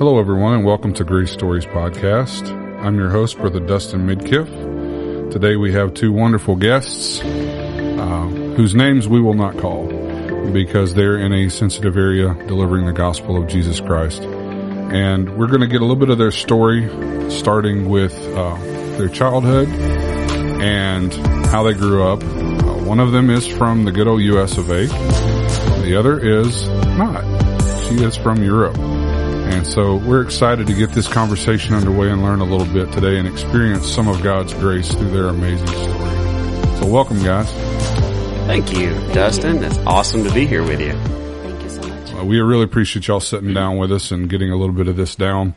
Hello, everyone, and welcome to Grace Stories Podcast. I'm your host, Brother Dustin Midkiff. Today we have two wonderful guests uh, whose names we will not call because they're in a sensitive area delivering the gospel of Jesus Christ. And we're going to get a little bit of their story, starting with uh, their childhood and how they grew up. Uh, one of them is from the good old US of A. The other is not. She is from Europe. And so we're excited to get this conversation underway and learn a little bit today and experience some of God's grace through their amazing story. So welcome guys. Thank you, Dustin. It's awesome to be here with you. Thank you so much. Uh, we really appreciate y'all sitting down with us and getting a little bit of this down.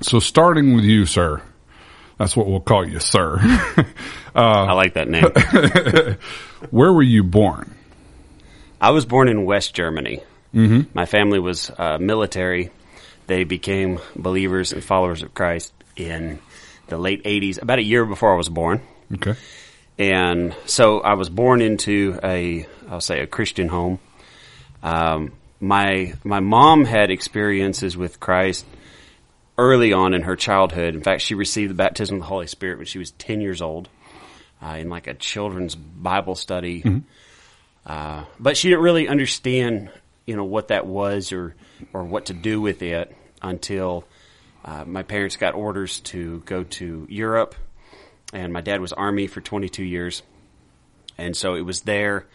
So starting with you, sir. That's what we'll call you, sir. I like that name. Where were you born? I was born in West Germany. Mm-hmm. My family was uh, military. They became believers and followers of Christ in the late 80s, about a year before I was born. Okay. And so I was born into a, I'll say, a Christian home. Um, my my mom had experiences with Christ early on in her childhood. In fact, she received the baptism of the Holy Spirit when she was ten years old, uh, in like a children's Bible study. Uh, but she didn't really understand, you know, what that was or or what to do with it until uh, my parents got orders to go to Europe, and my dad was Army for 22 years, and so it was there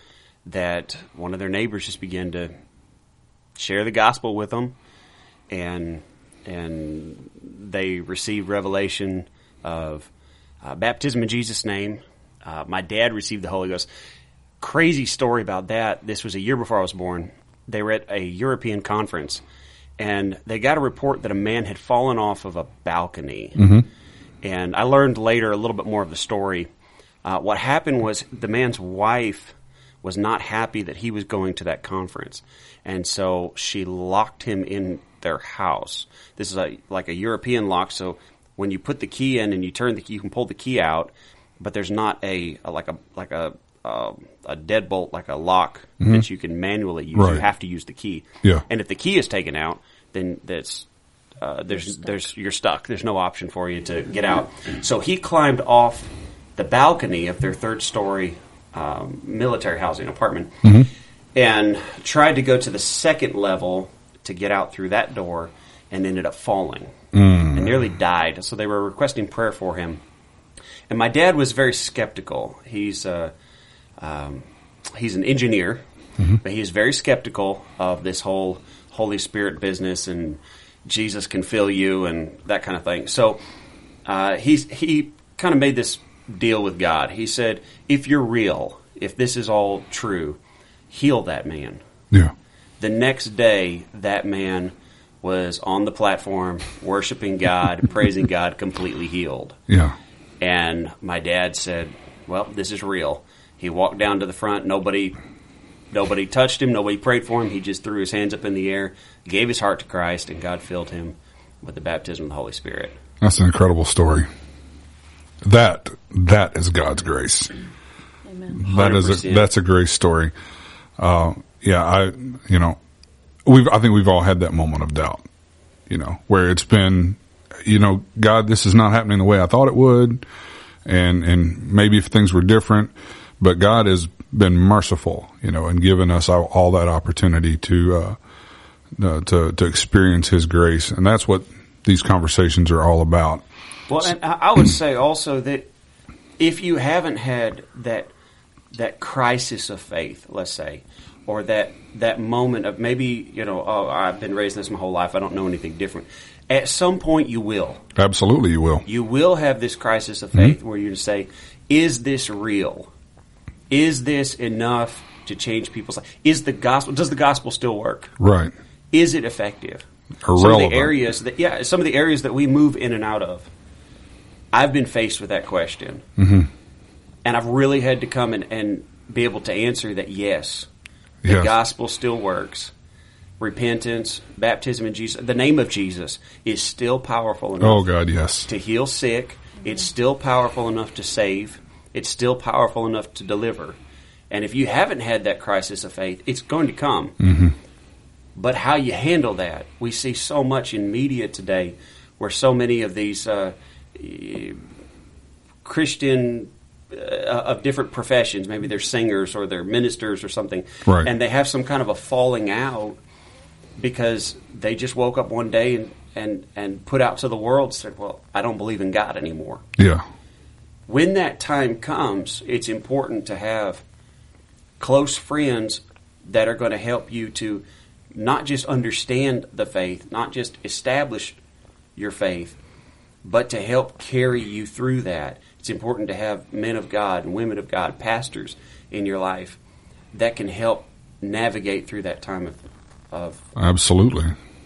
that one of their neighbors just began to share the gospel with them, and and they received revelation of uh, baptism in Jesus' name. Uh, my dad received the Holy Ghost. Crazy story about that. This was a year before I was born. They were at a European conference, and they got a report that a man had fallen off of a balcony. And I learned later a little bit more of the story. Uh, what happened was the man's wife was not happy that he was going to that conference, and so she locked him in their house. This is a, like a European lock, so when you put the key in and you turn the key, you can pull the key out, but there's not a, a like a like a uh, a deadbolt like a lock that you can manually use. You have to use the key. Yeah. And if the key is taken out, then that's uh, there's there's you're stuck. There's no option for you to get out. So he climbed off the balcony of their third story um, military housing apartment and tried to go to the second level to get out through that door and ended up falling and nearly died. So they were requesting prayer for him. And my dad was very skeptical. He's uh, um, he's an engineer, but he's very skeptical of this whole Holy Spirit business and Jesus can fill you and that kind of thing. So uh, he's he kind of made this deal with God. He said, "If you're real, if this is all true, heal that man." Yeah. The next day, that man was on the platform worshiping God, praising God, completely healed. Yeah. And my dad said, "Well, this is real." He walked down to the front. Nobody, nobody touched him. Nobody prayed for him. He just threw his hands up in the air, gave his heart to Christ, and God filled him with the baptism of the Holy Spirit. That's an incredible story. That that is God's grace. Amen. That is a, 100%. that's a great story. Uh, yeah, I you know we've I think we've all had that moment of doubt. You know where it's been, you know, God, this is not happening the way I thought it would, and and maybe if things were different, but God has been merciful, you know, and given us all, all that opportunity to uh, uh, to to experience His grace, and that's what these conversations are all about. Well, and I would say also that if you haven't had that that crisis of faith, let's say, or that that moment of maybe you know, oh, I've been raised this my whole life, I don't know anything different. At some point, you will. Absolutely, you will. You will have this crisis of faith where you say, "Is this real? Is this enough to change people's life? Is the gospel? Does the gospel still work? Right. Is it effective? Some of the areas that yeah, some of the areas that we move in and out of. I've been faced with that question, mm-hmm. and I've really had to come and, and be able to answer that yes, the Yes. gospel still works. Repentance, baptism in Jesus, the name of Jesus is still powerful enough Oh God, yes. to heal sick. It's still powerful enough to save. It's still powerful enough to deliver. And if you haven't had that crisis of faith, it's going to come. but how you handle that. We see so much in media today where so many of these uh, Christian uh, of different professions, maybe they're singers or they're ministers or something, Right. and they have some kind of a falling out because they just woke up one day and, and, and put out to the world said, "Well, I don't believe in God anymore." Yeah. When that time comes, it's important to have close friends that are going to help you to not just understand the faith, not just establish your faith, but to help carry you through that. It's important to have men of God and women of God, pastors in your life that can help navigate through that time of of, Absolutely.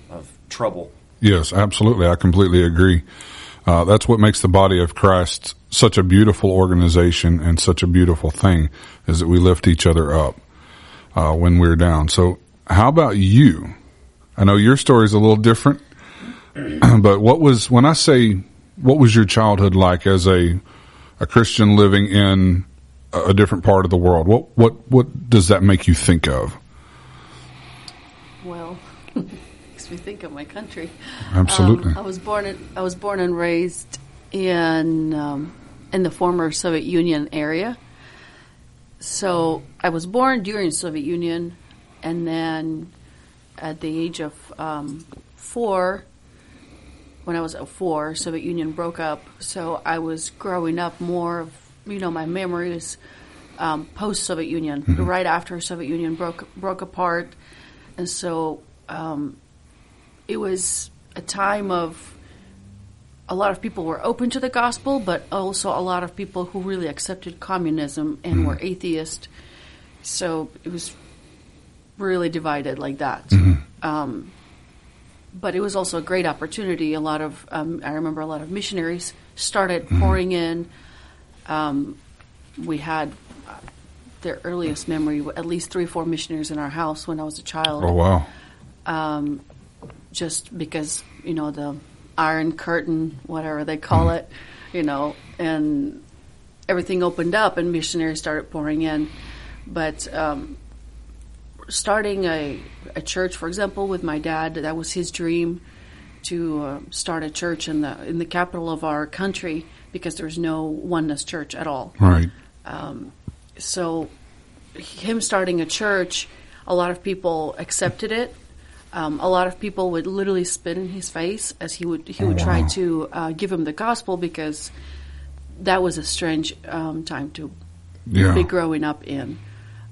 of trouble. Yes, absolutely. I completely agree. Uh, that's what makes the body of Christ such a beautiful organization and such a beautiful thing is that we lift each other up uh, when we're down. So, how about you? I know your story is a little different, but what was when I say what was your childhood like as a a Christian living in a different part of the world? What what what does that make you think of? Well, makes me think of my country. Absolutely. Um, I was born. In, I was born and raised in um, in the former Soviet Union area. So I was born during Soviet Union, and then at the age of um, four, when I was at four, Soviet Union broke up. So I was growing up more of you know my memories um, post Soviet Union, right after Soviet Union broke broke apart, and so um, it was a time of a lot of people were open to the gospel, but also a lot of people who really accepted communism and were atheist. So it was really divided like that. Um, but it was also a great opportunity. A lot of um, I remember a lot of missionaries started pouring in. Um, we had uh, their earliest memory, at least three, or four missionaries in our house when I was a child oh wow. um, just because you know the iron curtain, whatever they call it, you know, and everything opened up and missionaries started pouring in. But um, starting a, a church, for example, with my dad, that was his dream to uh, start a church in the in the capital of our country because there's no oneness church at all Right. so him starting a church, a lot of people accepted it. Um, a lot of people would literally spit in his face as he would he would try to uh, give him the gospel because that was a strange um, time to Yeah. be growing up in.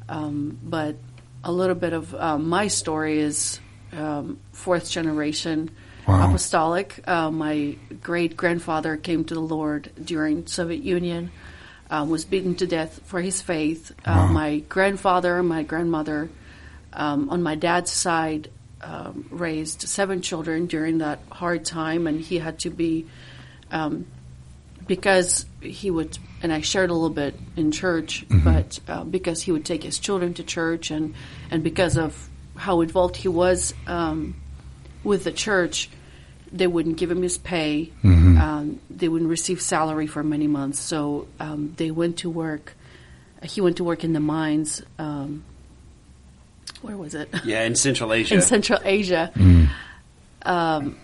Um, but a little bit of um, my story is um, fourth generation Wow. apostolic. Uh, my great grandfather came to the Lord during Soviet Union. Uh, was beaten to death for his faith. Uh, my grandfather, my grandmother, um, on my dad's side, um, raised seven children during that hard time, and he had to be um, because he would, and I shared a little bit in church, but uh, because he would take his children to church, and and because of how involved he was um, with the church, they wouldn't give him his pay. Um, they wouldn't receive salary for many months, so um, they went to work. He went to work in the mines. Um, where was it? Yeah, in Central Asia. in Central Asia. Um,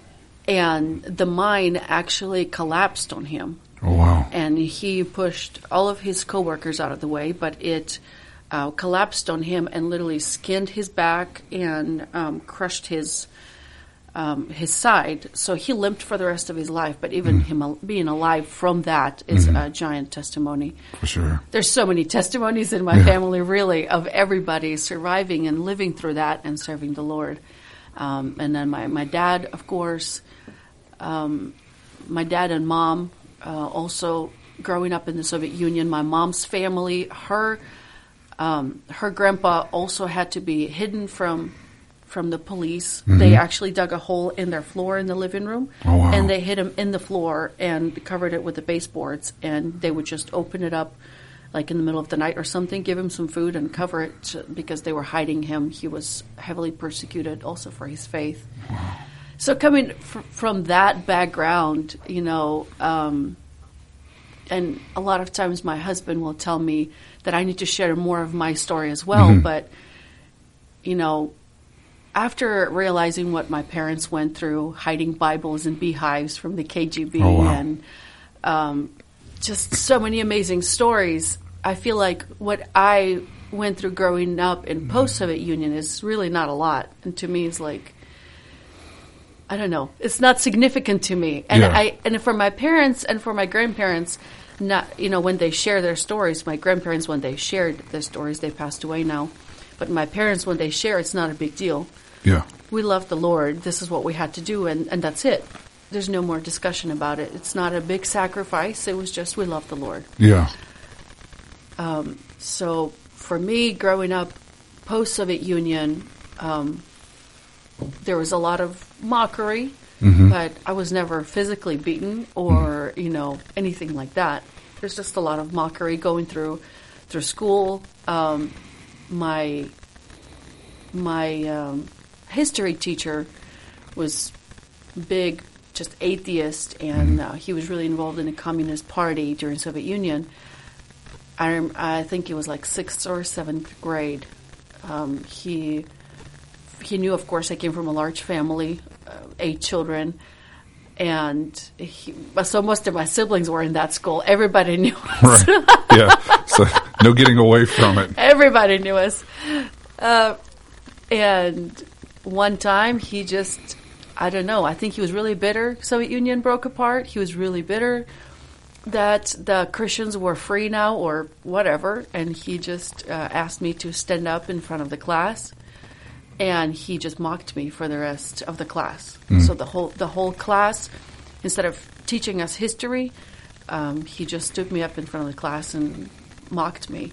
and the mine actually collapsed on him, Oh wow. and he pushed all of his coworkers out of the way, but it uh, collapsed on him and literally skinned his back and um, crushed his um, his side. So he limped for the rest of his life. But even him al- being alive from that is a giant testimony For sure. there's so many testimonies in my family, really, of everybody surviving and living through that and serving the Lord. Um, and then my, my dad, of course, um, my dad and mom uh, also growing up in the Soviet Union. My mom's family, her um, her grandpa also had to be hidden from from the police. They actually dug a hole in their floor in the living room, Oh, wow. and they hid him in the floor and covered it with the baseboards. And they would just open it up, like in the middle of the night or something, give him some food and cover it because they were hiding him. He was heavily persecuted also for his faith. So coming fr- from that background, you know, um, and a lot of times my husband will tell me that I need to share more of my story as well. But you know, after realizing what my parents went through, hiding Bibles in beehives from the KGB Oh, wow. and um, just so many amazing stories, I feel like what I went through growing up in post-Soviet Union is really not a lot, and to me, it's like I don't know, it's not significant to me, and Yeah. I and for my parents and for my grandparents. Not you know when they share their stories. My grandparents when they shared their stories, they passed away now. But my parents when they share, it's not a big deal Yeah. we love the Lord. This is what we had to do, and, and that's it. There's no more discussion about it. It's not a big sacrifice. It was just we love the Lord. Yeah. So for me, growing up post Soviet Union, um, there was a lot of mockery, but I was never physically beaten or you know anything like that. There's just a lot of mockery going through through school. Um, my my um, history teacher was big, just atheist, and uh, he was really involved in the Communist Party during Soviet Union. I, rem- I think it was like sixth or seventh grade. Um, he he knew, of course, I came from a large family, uh, eight children, and he, so most of my siblings were in that school. Everybody knew us. Right. yeah. So no getting away from it. Everybody knew us. Uh, and one time he just, I don't know, I think he was really bitter. Soviet Union broke apart. He was really bitter that the Christians were free now or whatever. And he just uh, asked me to stand up in front of the class. And he just mocked me for the rest of the class. So the whole the whole class, instead of teaching us history, um, he just stood me up in front of the class and mocked me,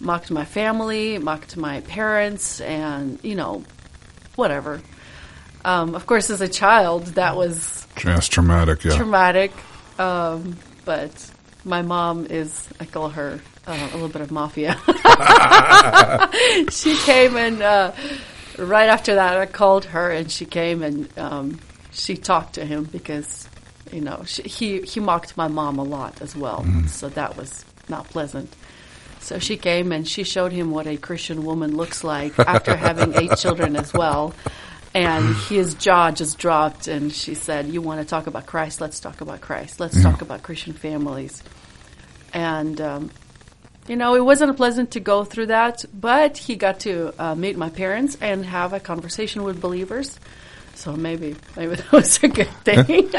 mocked my family, mocked my parents, and you know, whatever. Um, of course, as a child, that was it's traumatic. Yeah. traumatic. Um, but my mom is, I call her uh, a little bit of mafia. she came and uh, right after that, I called her and she came and um, she talked to him because, you know, she, he, he mocked my mom a lot as well. So that was not pleasant. So she came and she showed him what a Christian woman looks like after having eight children as well. And his jaw just dropped, and she said, You want to talk about Christ? Let's talk about Christ. Let's talk about Christian families. And, um, you know, it wasn't pleasant to go through that, but he got to uh, meet my parents and have a conversation with believers. So maybe, maybe that was a good thing.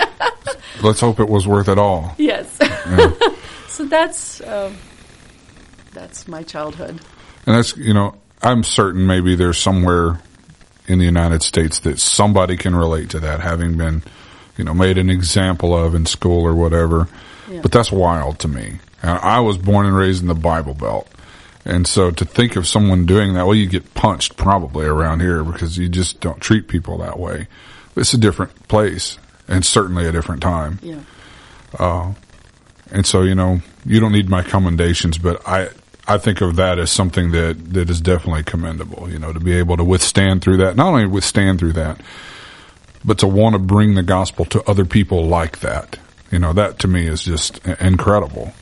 Let's hope it was worth it all. yes. so that's um, that's my childhood. And that's, you know, I'm certain maybe there's somewhere in the United States that somebody can relate to that, having been, you know, made an example of in school or whatever. Yeah. But that's wild to me. And I was born and raised in the Bible Belt. And so to think of someone doing that, well, you get punched probably around here because you just don't treat people that way. It's a different place and certainly a different time. Yeah. Uh, and so, you know, you don't need my commendations, but I, I think of that as something that, that is definitely commendable, you know, to be able to withstand through that, not only withstand through that, but to want to bring the gospel to other people like that. You know, that to me is just incredible.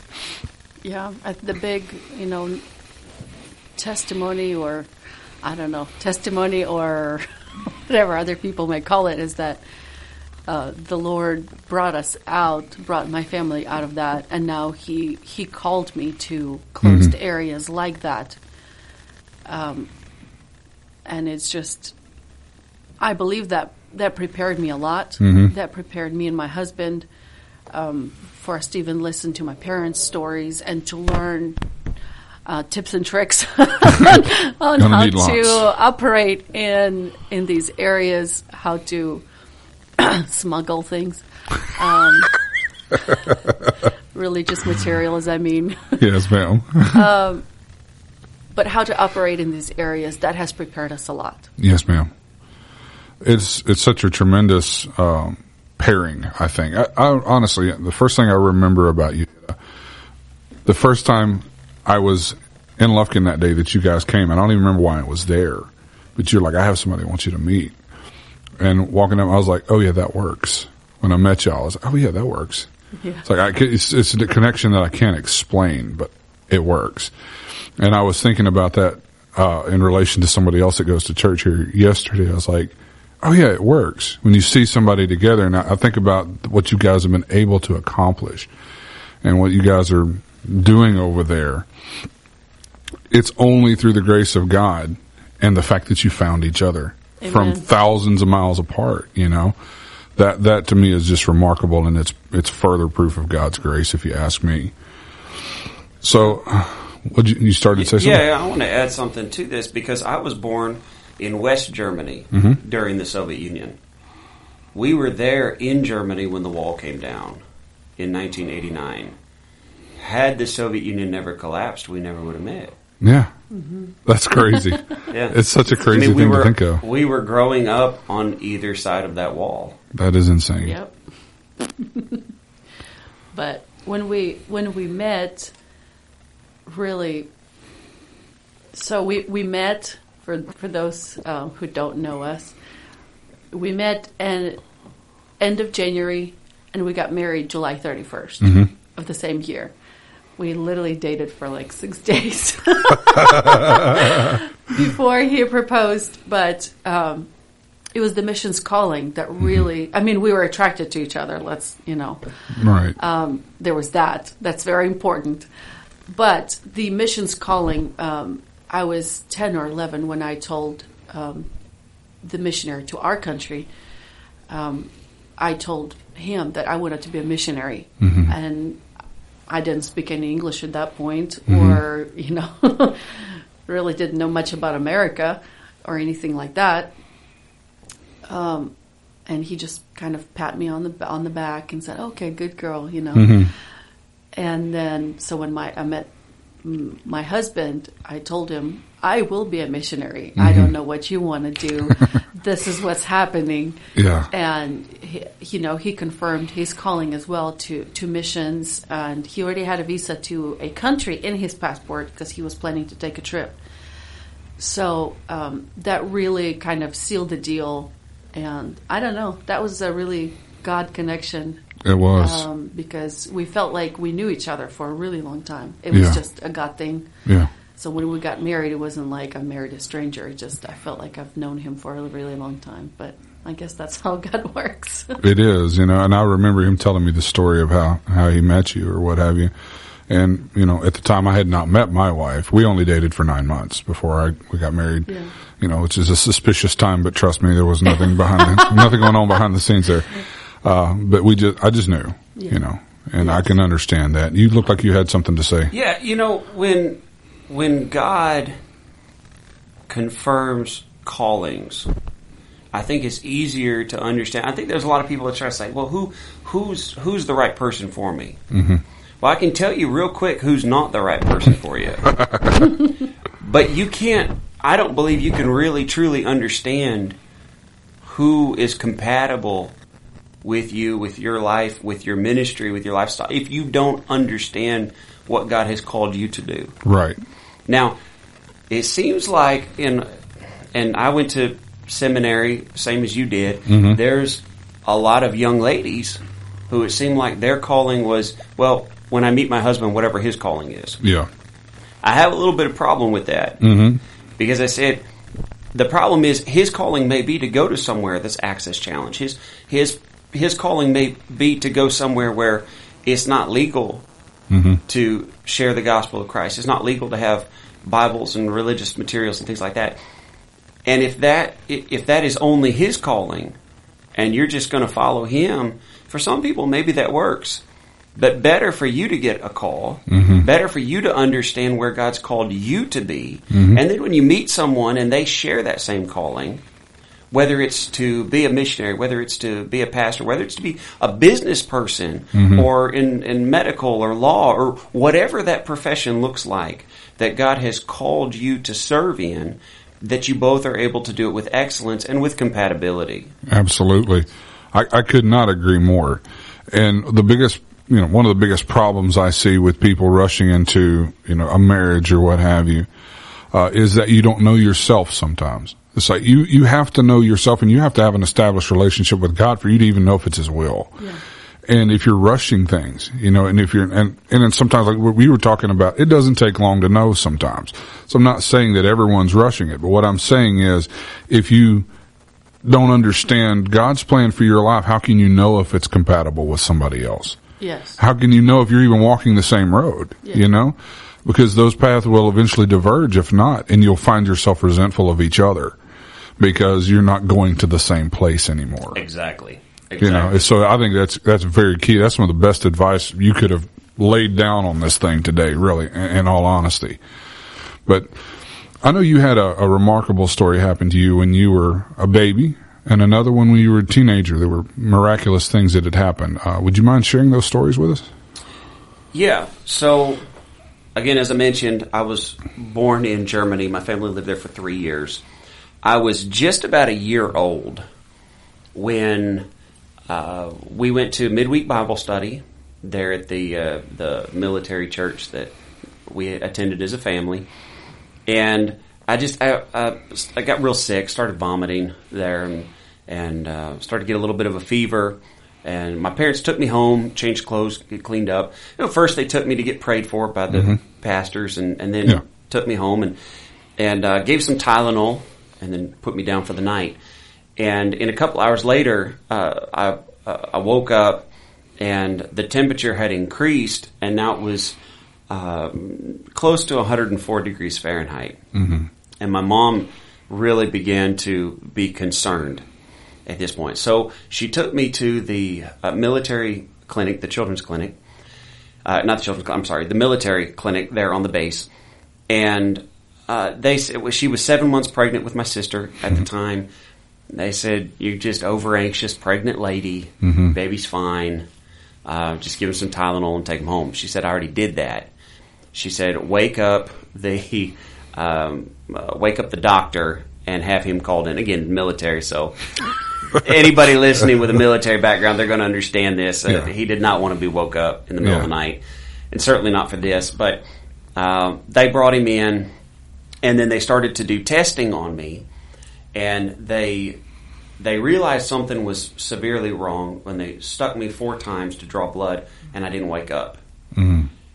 Yeah, the big, you know, testimony or I don't know, testimony or whatever other people may call it is that uh, the Lord brought us out, brought my family out of that, and now He He called me to closed areas like that. Um, and it's just, I believe that that prepared me a lot. That prepared me and my husband um, for us to even listen to my parents' stories and to learn uh, tips and tricks on, on how lots. to operate in in these areas, how to smuggle things. Um, religious as I mean, Yes, ma'am. but how to operate in these areas that has prepared us a lot. yes, ma'am. It's, it's such a tremendous, um, pairing, I think. I, I honestly, the first thing I remember about you, the first time I was in Lufkin that day that you guys came, I don't even remember why I was there, but you're like, I have somebody I want you to meet. And walking up, I was like, oh yeah, that works. When I met y'all, I was like, oh yeah, that works. Yeah. It's like, I, it's, it's a connection that I can't explain, but it works. And I was thinking about that uh, in relation to somebody else that goes to church here yesterday. I was like, oh yeah, it works when you see somebody together. And I, I think about what you guys have been able to accomplish and what you guys are doing over there. It's only through the grace of God and the fact that you found each other from thousands of miles apart, you know. That that to me is just remarkable and it's it's further proof of God's grace if you ask me. So what you, you started to say something? Yeah, I want to add something to this because I was born in West Germany Mm-hmm. during the Soviet Union. We were there in Germany when the wall came down in 1989. Had the Soviet Union never collapsed, we never would have met. Yeah. That's crazy. Yeah. It's such a crazy I mean, we thing were, to think of. We were growing up on either side of that wall. That is insane. Yep. but when we when we met, really, so we we met for for those uh, who don't know us. We met and end of January, and we got married July 31st of the same year. We literally dated for like six days before he proposed, but um, it was the mission's calling that really. I mean, we were attracted to each other. Let's you know, Right. um, there was that. That's very important. But the mission's calling. Um, I was ten or eleven when I told um, the missionary to our country. Um, I told him that I wanted to be a missionary, and I didn't speak any English at that point, or you know, really didn't know much about America or anything like that. Um, and he just kind of pat me on the on the back and said, "Okay, good girl," you know. And then, so when my I met my husband, I told him, "I will be a missionary. I don't know what you want to do. this is what's happening." Yeah. And he, you know, he confirmed his calling as well to to missions, and he already had a visa to a country in his passport because he was planning to take a trip. So um, that really kind of sealed the deal, and I don't know, that was a really God connection it was. um, because we felt like we knew each other for a really long time. It was Yeah. just a God thing. yeah. So when we got married, it wasn't like I married a stranger. It just I felt like I've known him for a really long time. But I guess that's how God works. It is, you know, and I remember him telling me the story of how, how he met you or what have you. And, you know, at the time I had not met my wife. We only dated for nine months before I, we got married, Yeah. you know, which is a suspicious time, but trust me, there was nothing behind, the, nothing going on behind the scenes there. Uh, but we just, I just knew, Yeah. you know, and I can understand that. You look like you had something to say. Yeah, you know when when God confirms callings, I think it's easier to understand. I think there's a lot of people that try to say, "Well, who who's who's the right person for me?" Mm-hmm. Well, I can tell you real quick who's not the right person for you. but you can't. I don't believe you can really truly understand who is compatible with you, with your life, with your ministry, with your lifestyle, if you don't understand what God has called you to do. Right. Now, it seems like in, and I went to seminary, same as you did. Mm-hmm. There's a lot of young ladies who it seemed like their calling was, well, when I meet my husband, whatever his calling is. Yeah. I have a little bit of problem with that mm-hmm. because I said the problem is his calling may be to go to somewhere that's access challenge. His his his calling may be to go somewhere where it's not legal mm-hmm. to share the gospel of Christ. It's not legal to have Bibles and religious materials and things like that. And if that if that is only his calling, and you're just going to follow him, for some people maybe that works. But better for you to get a call, mm-hmm. better for you to understand where God's called you to be. Mm-hmm. And then when you meet someone and they share that same calling, whether it's to be a missionary, whether it's to be a pastor, whether it's to be a business person or in, in medical or law or whatever that profession looks like that God has called you to serve in, that you both are able to do it with excellence and with compatibility. Absolutely. I, I could not agree more. And the biggest, you know, one of the biggest problems I see with people rushing into, you know, a marriage or what have you, uh, is that you don't know yourself sometimes. It's like you, you have to know yourself and you have to have an established relationship with God for you to even know if it's His will. Yeah. And if you're rushing things, you know, and if you're, and, and then sometimes like we were talking about, it doesn't take long to know sometimes. So I'm not saying that everyone's rushing it, but what I'm saying is if you don't understand God's plan for your life, how can you know if it's compatible with somebody else? Yes. How can you know if you're even walking the same road? You know? Because those paths will eventually diverge if not, and you'll find yourself resentful of each other because you're not going to the same place anymore. Exactly. Exactly. You know, so I think that's that's very key. That's one of the best advice you could have laid down on this thing today, really, in, all honesty. But I know you had a, a remarkable story happen to you when you were a baby, and another one when you were a teenager. There were miraculous things that had happened. Uh, would you mind sharing those stories with us? Yeah. So, again, as I mentioned, I was born in Germany. My family lived there for three years. I was just about a year old when uh, we went to midweek Bible study there at the uh, the military church that we attended as a family, and I just I, I, I got real sick, started vomiting there, and and uh, started to get a little bit of a fever. And my parents took me home, changed clothes, get cleaned up. You know, first they took me to get prayed for by the pastors, and, and then Yeah. took me home and and uh, gave some Tylenol, and then put me down for the night. And in a couple hours later, uh, I uh, I woke up, and the temperature had increased, and now it was um, close to 104 degrees Fahrenheit. Mm-hmm. And my mom really began to be concerned at this point. So she took me to the uh, military clinic, the children's clinic. Uh, not the children's. I'm sorry, the military clinic there on the base, and uh, they said she was seven months pregnant with my sister at the time. They said you're just over anxious, pregnant lady. Baby's fine. Uh, just give him some Tylenol and take him home. She said I already did that. She said wake up the um, uh, wake up the doctor and have him called in again. Military, so anybody listening with a military background, they're going to understand this. Uh, Yeah. He did not want to be woke up in the middle of the night, and certainly not for this. But um, they brought him in, and then they started to do testing on me, and they they realized something was severely wrong when they stuck me four times to draw blood, and I didn't wake up.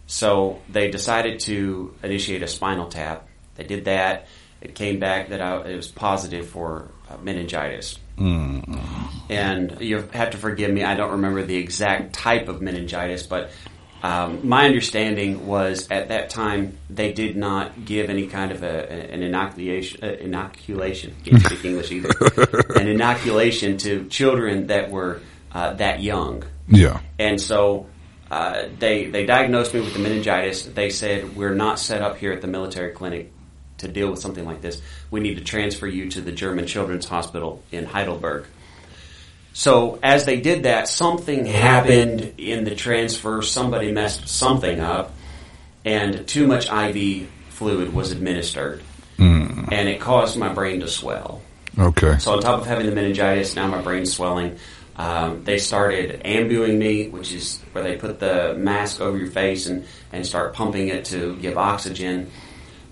So they decided to initiate a spinal tap. They did that. It came back that I, it was positive for uh, meningitis. And you have to forgive me, I don't remember the exact type of meningitis, but um, my understanding was at that time they did not give any kind of a, an inoculation. Uh, inoculation. Can't speak English either. An inoculation to children that were uh, that young. Yeah. And so uh, they they diagnosed me with the meningitis. They said we're not set up here at the military clinic to deal with something like this. We need to transfer you to the German Children's Hospital in Heidelberg. So as they did that, something happened in the transfer. Somebody messed something up, and too much IV fluid was administered, and it caused my brain to swell. Okay. So on top of having the meningitis, now my brain's swelling. Um, they started ambuing me, which is where they put the mask over your face and, and start pumping it to give oxygen.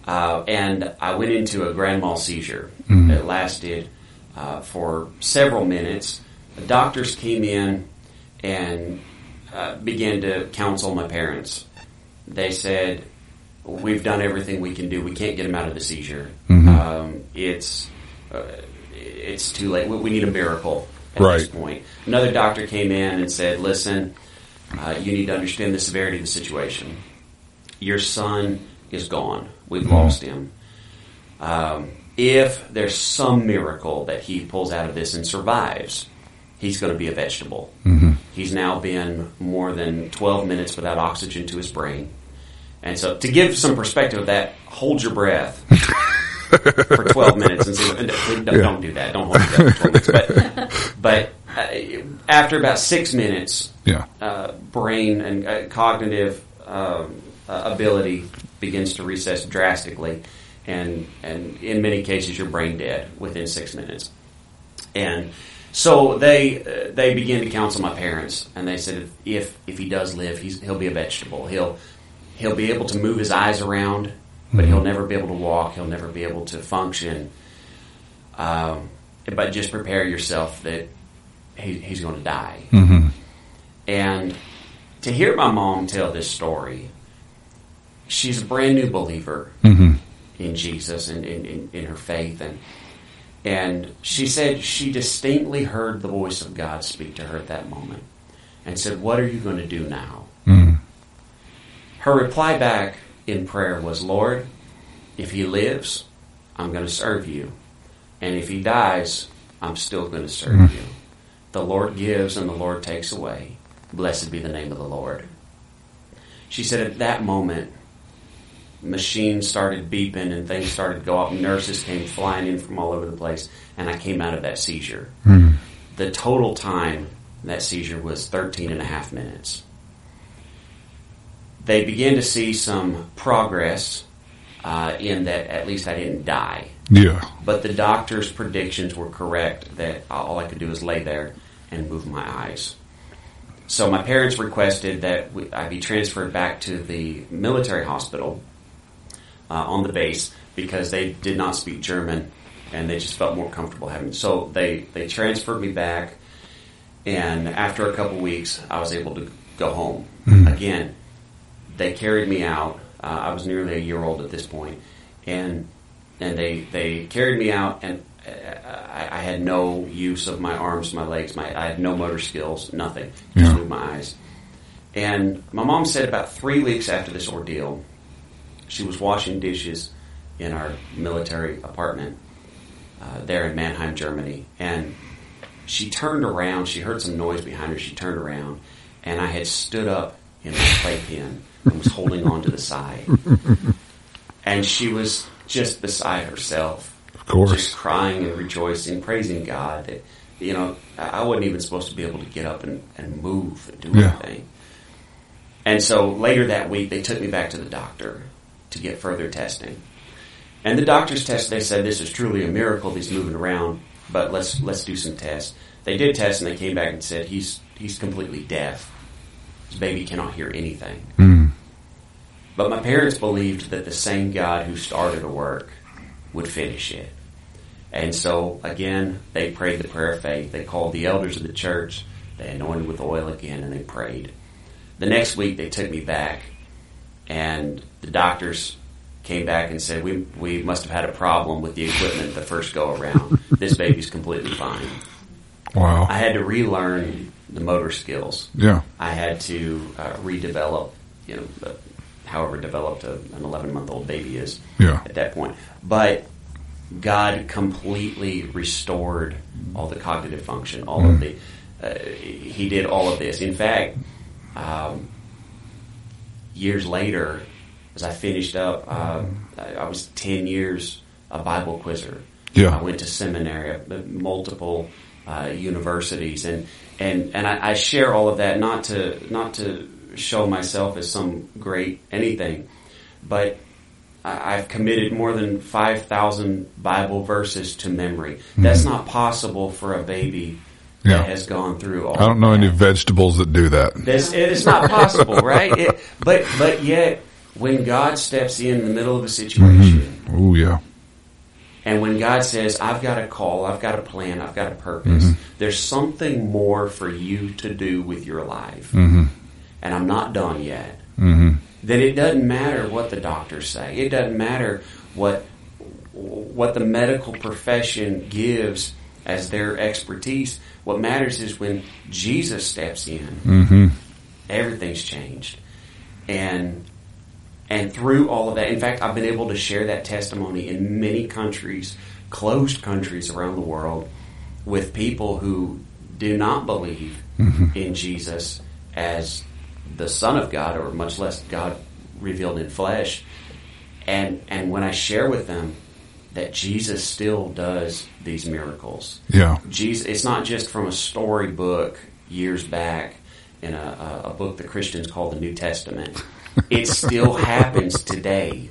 Uh, and I went into a grand mal seizure. It lasted uh, for several minutes. Doctors came in and uh, began to counsel my parents. They said, "We've done everything we can do. We can't get him out of the seizure. Um, it's uh, it's too late. We, we need a miracle at this point." Another doctor came in and said, "Listen, uh, you need to understand the severity of the situation. Your son is gone. We've lost him. Um, if there's some miracle that he pulls out of this and survives, he's going to be a vegetable. He's now been more than 12 minutes without oxygen to his brain. And so, to give some perspective of that, hold your breath for 12 minutes and see. What, don't, don't do that. Don't hold your breath for 12 minutes. But, but uh, after about six minutes, Yeah. uh, brain and uh, cognitive um, uh, ability begins to recess drastically, and and in many cases you're brain dead within six minutes. And so they uh, they began to counsel my parents, and they said if if he does live, he's, he'll be a vegetable. He'll he'll be able to move his eyes around, but he'll never be able to walk. He'll never be able to function. Um, but just prepare yourself that he, he's going to die. And to hear my mom tell this story, she's a brand new believer Mm-hmm. in Jesus and in, in, in her faith. And, and she said she distinctly heard the voice of God speak to her at that moment and said, What are you going to do now? Mm. Her reply back in prayer was, Lord, if he lives, I'm going to serve you. And if he dies, I'm still going to serve you. The Lord gives and the Lord takes away. Blessed be the name of the Lord. She said at that moment, machines started beeping and things started to go up. Nurses came flying in from all over the place, and I came out of that seizure. Mm. The total time that seizure was 13 and a half minutes. They began to see some progress uh, in that at least I didn't die. Yeah. But the doctor's predictions were correct that all I could do was lay there and move my eyes. So my parents requested that we, I be transferred back to the military hospital uh, on the base because they did not speak German and they just felt more comfortable having. So they they transferred me back, and after a couple weeks, I was able to go home again. They carried me out. Uh, I was nearly a year old at this point, and and they they carried me out, and uh, I, I had no use of my arms, my legs, my I had no motor skills, nothing. Just Yeah. moved my eyes. And my mom said about three weeks after this ordeal, she was washing dishes in our military apartment uh, there in Mannheim, Germany, and she turned around. She heard some noise behind her. She turned around, and I had stood up in my playpen and was holding on to the side. And she was just beside herself, Of course. just crying and rejoicing, praising God that you know I I wasn't even supposed to be able to get up and, and move and do Yeah. anything. And so later that week, they took me back to the doctor to get further testing. And the doctors tested. They said this is truly a miracle. He's moving around, but let's let's do some tests. They did tests, and they came back and said he's he's completely deaf. His baby cannot hear anything. Mm. But my parents believed that the same God who started a work would finish it. And so, again, they prayed the prayer of faith. They called the elders of the church. They anointed with oil again, and they prayed. The next week, they took me back, and the doctors came back and said, we, we must have had a problem with the equipment the first go around. this baby's completely fine. Wow. I had to relearn the motor skills. Yeah. I had to uh, redevelop, you know, the, however developed a, an 11 month old baby is Yeah. at that point. But God completely restored all the cognitive function, all of the. Uh, he did all of this. In fact, um, years later, as I finished up, uh, I, was 10 years a Bible quizzer. Yeah. I went to seminary, multiple uh, universities, and and and I, I share all of that not to not to show myself as some great anything, but I- I've committed more than five thousand Bible verses to memory. That's not possible for a baby Yeah. that has gone through all. I don't know of any vegetables that do that. This, it is not possible, right? It, but but yet, when God steps in, in the middle of a situation, Oh yeah. and when God says, "I've got a call, I've got a plan, I've got a purpose," there's something more for you to do with your life, Mm-hmm. and I'm not done yet. Mm-hmm. Then it doesn't matter what the doctors say. It doesn't matter what what the medical profession gives as their expertise. What matters is when Jesus steps in Mm-hmm. everything's changed and and through all of that in fact i've been able to share that testimony in many countries closed countries around the world with people who do not believe mm-hmm. in jesus as the son of god or much less god revealed in flesh and and when i share with them that jesus still does these miracles Yeah. Jesus, it's not just from a storybook years back in a, a, a book the Christians call the New Testament. It still happens today.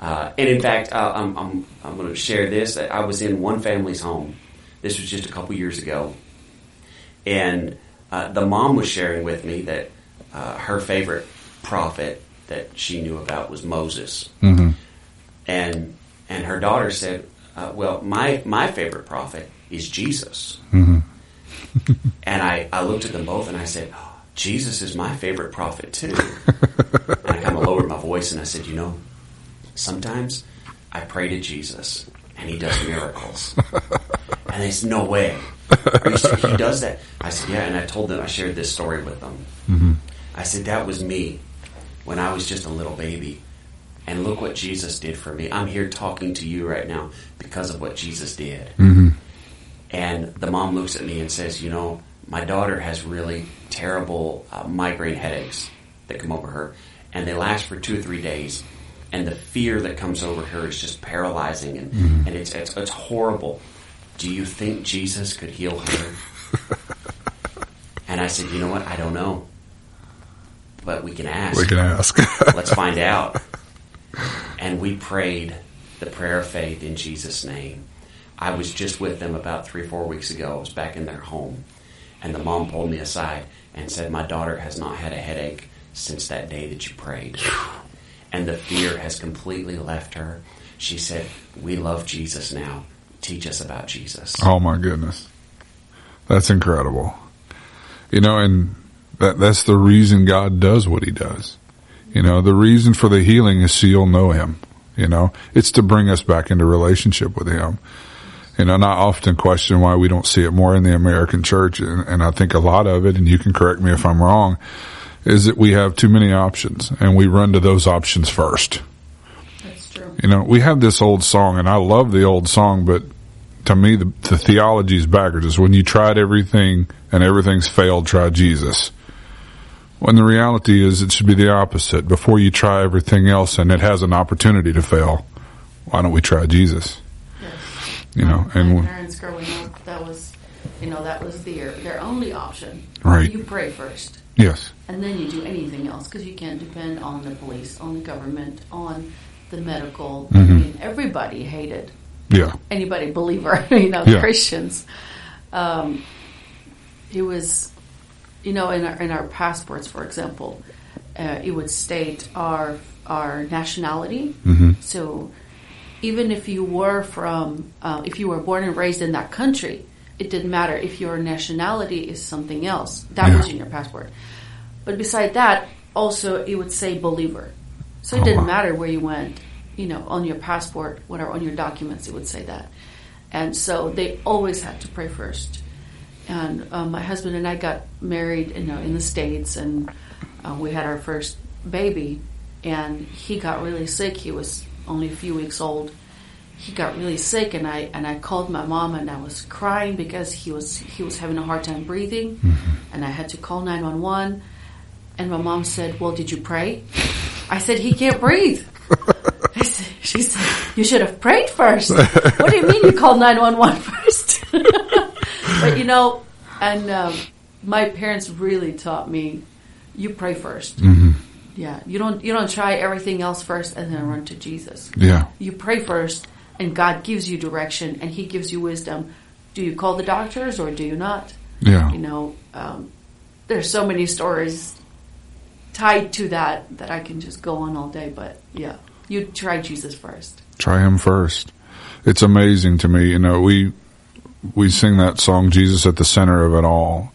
Uh, and in fact, uh, I'm, I'm, I'm going to share this. I was in one family's home. This was just a couple years ago. And uh, the mom was sharing with me that uh, her favorite prophet that she knew about was Moses Mm-hmm. and and her daughter said, uh, "Well, my my favorite prophet is Jesus." Mm-hmm. and I I looked at them both and I said, oh, Jesus is my favorite prophet too. and I kind of lowered my voice and I said, you know, sometimes I pray to Jesus and he does miracles. and they said, no way. Are you he does that. I said, yeah. And I told them, I shared this story with them. Mm-hmm. I said, that was me when I was just a little baby. And look what Jesus did for me. I'm here talking to you right now because of what Jesus did. Mm-hmm. And the mom looks at me and says, You know, my daughter has really terrible uh, migraine headaches that come over her, and they last for two or three days. And the fear that comes over her is just paralyzing, and, and it's, it's, it's horrible. Do you think Jesus could heal her? and I said, You know what? I don't know. But we can ask. We can ask. Let's find out. And we prayed the prayer of faith in Jesus' name. I was just with them about three, or four weeks ago. I was back in their home. And the mom pulled me aside and said, My daughter has not had a headache since that day that you prayed. And the fear has completely left her. She said, We love Jesus now. Teach us about Jesus. Oh my goodness. That's incredible. You know, and that that's the reason God does what he does. You know, the reason for the healing is so you'll know him. You know, it's to bring us back into relationship with him. You know, and I often question why we don't see it more in the American church. And, and I think a lot of it, and you can correct me if I'm wrong, is that we have too many options and we run to those options first. That's true. You know, we have this old song, and I love the old song, but to me, the, the theology is backwards. When you tried everything and everything's failed, try Jesus. When the reality is, it should be the opposite. Before you try everything else and it has an opportunity to fail, why don't we try Jesus? You know, my and parents growing up, that was, you know, that was their their only option. Right. You pray first, yes, and then you do anything else because you can't depend on the police, on the government, on the medical. I Mhm. mean, everybody hated yeah, anybody believer, you know, Yeah. Christians. Um, it was, you know, in our in our passports, for example, uh, it would state our our nationality. Mhm. So, even if you were from, uh, if you were born and raised in that country, it didn't matter if your nationality is something else. That was in your passport. But beside that, also it would say believer. So it Oh, didn't wow. matter where you went, you know, on your passport, whatever, on your documents, it would say that. And so they always had to pray first. And um, my husband and I got married, you know, in the States, and uh, we had our first baby, and he got really sick. He was only a few weeks old. He got really sick, and I and I called my mom, and I was crying because he was he was having a hard time breathing, and I had to call nine one one. And my mom said, "Well, did you pray?" I said, "He can't breathe." Said, she said, "You should have prayed first. what do you mean you called nine one one first? but you know, and um, my parents really taught me, you pray 1st Mm-hmm. Yeah, you don't you don't try everything else first and then run to Jesus. yeah, You pray first, and God gives you direction and He gives you wisdom. Do you call the doctors or do you not? yeah. You know, um, there's so many stories tied to that that I can just go on all day. But yeah, you try Jesus first. Try him first. It's amazing to me. You know, we we sing that song, Jesus at the center of it all.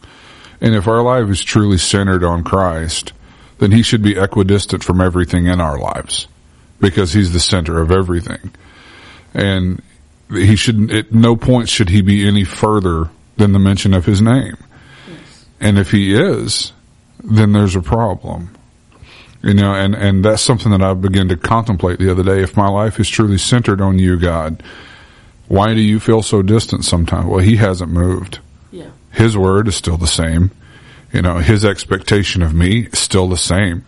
And if our life is truly centered on Christ, then he should be equidistant from everything in our lives because he's the center of everything. And he should, at no point should he be any further than the mention of his name. And if he is, then there's a problem. You know, and, and that's something that I began to contemplate the other day. If my life is truly centered on you, God, why do you feel so distant sometimes? Well, he hasn't moved. Yeah. His word is still the same. You know, his expectation of me is still the same.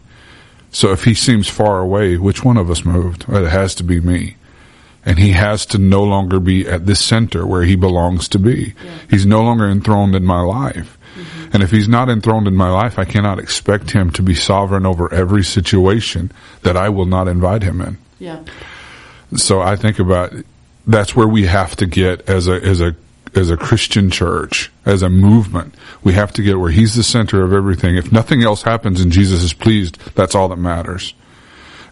So if he seems far away, which one of us moved? It has to be me. And he has to no longer be at this center where he belongs to be. Yeah. He's no longer enthroned in my life. Mm-hmm. And if he's not enthroned in my life, I cannot expect him to be sovereign over every situation that I will not invite him in. Yeah. So I think about that's where we have to get as a as a as a Christian church, as a movement. We have to get where he's the center of everything. If nothing else happens and Jesus is pleased, that's all that matters.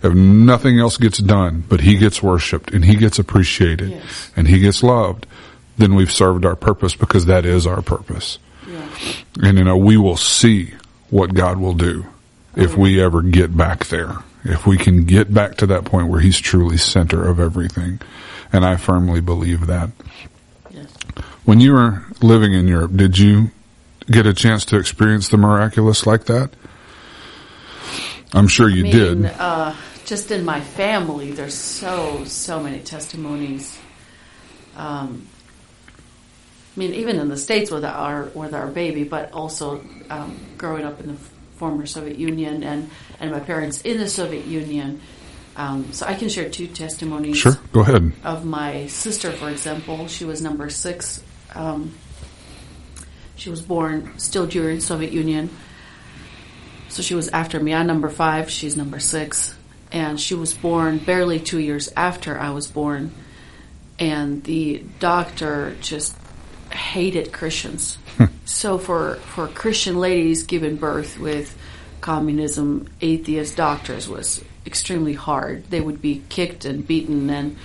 If nothing else gets done, but he gets worshiped and he gets appreciated Yes. and he gets loved, then we've served our purpose because that is our purpose. Yeah. And you know, we will see what God will do if we ever get back there. If we can get back to that point where He's truly center of everything. And I firmly believe that. When you were living in Europe, did you get a chance to experience the miraculous like that? I'm sure you I mean, did. Uh, just in my family, there's so so many testimonies. Um, I mean, even in the states with our with our baby, but also um, growing up in the former Soviet Union and and my parents in the Soviet Union. Um, so I can share two testimonies. Sure, go ahead. Of my sister, for example, she was number six. Um, she was born still during Soviet Union. So she was after me. I'm number five. She's number six, and she was born barely two years after I was born. And the doctor just hated Christians. so for for Christian ladies giving birth with communism atheist doctors was extremely hard. They would be kicked and beaten, and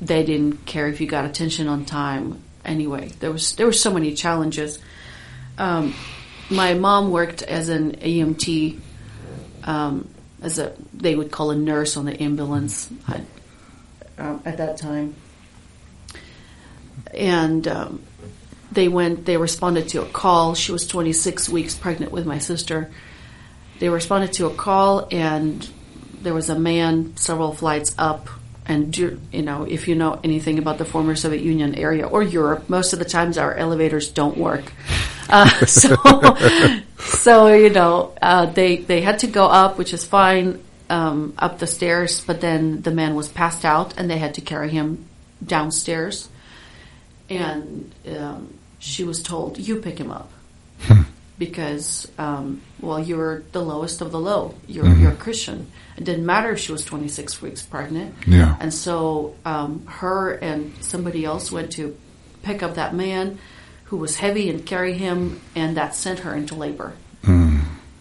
they didn't care if you got attention on time. Anyway, there was there were so many challenges. Um, my mom worked as an EMT, um, as a they would call a nurse on the ambulance I, uh, at that time, and um, they went. They responded to a call. She was 26 weeks pregnant with my sister. They responded to a call, and there was a man several flights up. And you know, if you know anything about the former Soviet Union area or Europe, most of the times our elevators don't work. Uh, so, so you know, uh, they they had to go up, which is fine, um, up the stairs. But then the man was passed out, and they had to carry him downstairs. And um, she was told, "You pick him up." because um, well you're the lowest of the low you're, Mm-hmm. you're a christian it didn't matter if she was 26 weeks pregnant. Yeah. and so um, her and somebody else went to pick up that man who was heavy and carry him and that sent her into labor.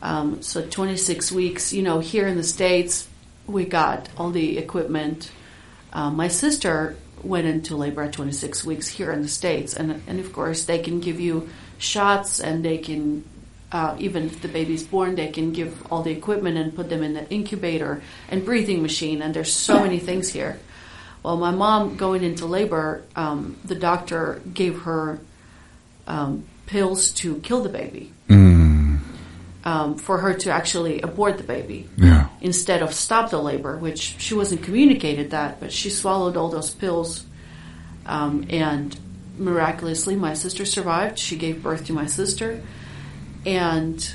Um, so 26 weeks you know here in the states we got all the equipment. Um, my sister went into labor at 26 weeks here in the states and, and of course they can give you shots and they can uh, even if the baby's born they can give all the equipment and put them in the incubator and breathing machine and there's so many things here well my mom going into labor um, the doctor gave her um, pills to kill the baby um, for her to actually abort the baby Yeah. instead of stop the labor, which she wasn't communicated that, but she swallowed all those pills. Um, and miraculously, my sister survived. She gave birth to my sister. And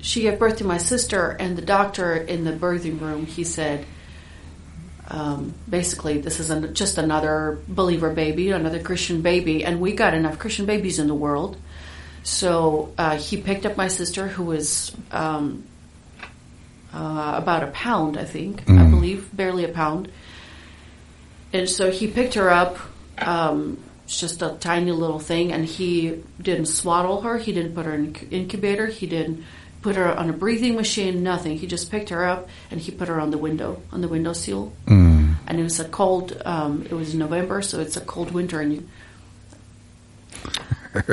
she gave birth to my sister, and the doctor in the birthing room, he said, um, basically, this is an, just another believer baby, another Christian baby, and we got enough Christian babies in the world. So uh, he picked up my sister, who was um, uh, about a pound, I think, I believe, barely a pound. And so he picked her up, um, it's just a tiny little thing, and he didn't swaddle her. He didn't put her in inc- incubator. He didn't put her on a breathing machine. Nothing. He just picked her up and he put her on the window, on the window sill. Mm. And it was a cold. Um, it was November, so it's a cold winter, and you,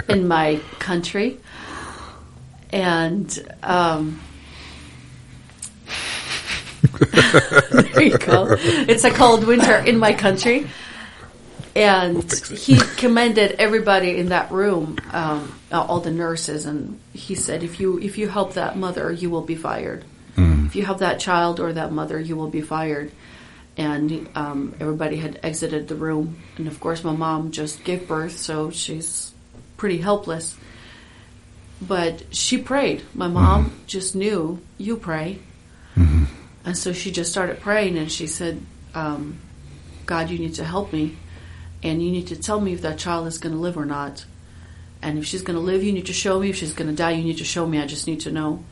in my country, and um, there you go. It's a cold winter in my country, and he commended everybody in that room, um, all the nurses, and he said, "If you if you help that mother, you will be fired. If you help that child or that mother, you will be fired." And um, everybody had exited the room, and of course, my mom just gave birth, so she's pretty helpless. But she prayed. My mom just knew you pray, and so she just started praying, and she said, um, "God, you need to help me, and you need to tell me if that child is going to live or not. And if she's going to live, you need to show me. If she's going to die, you need to show me. I just need to know."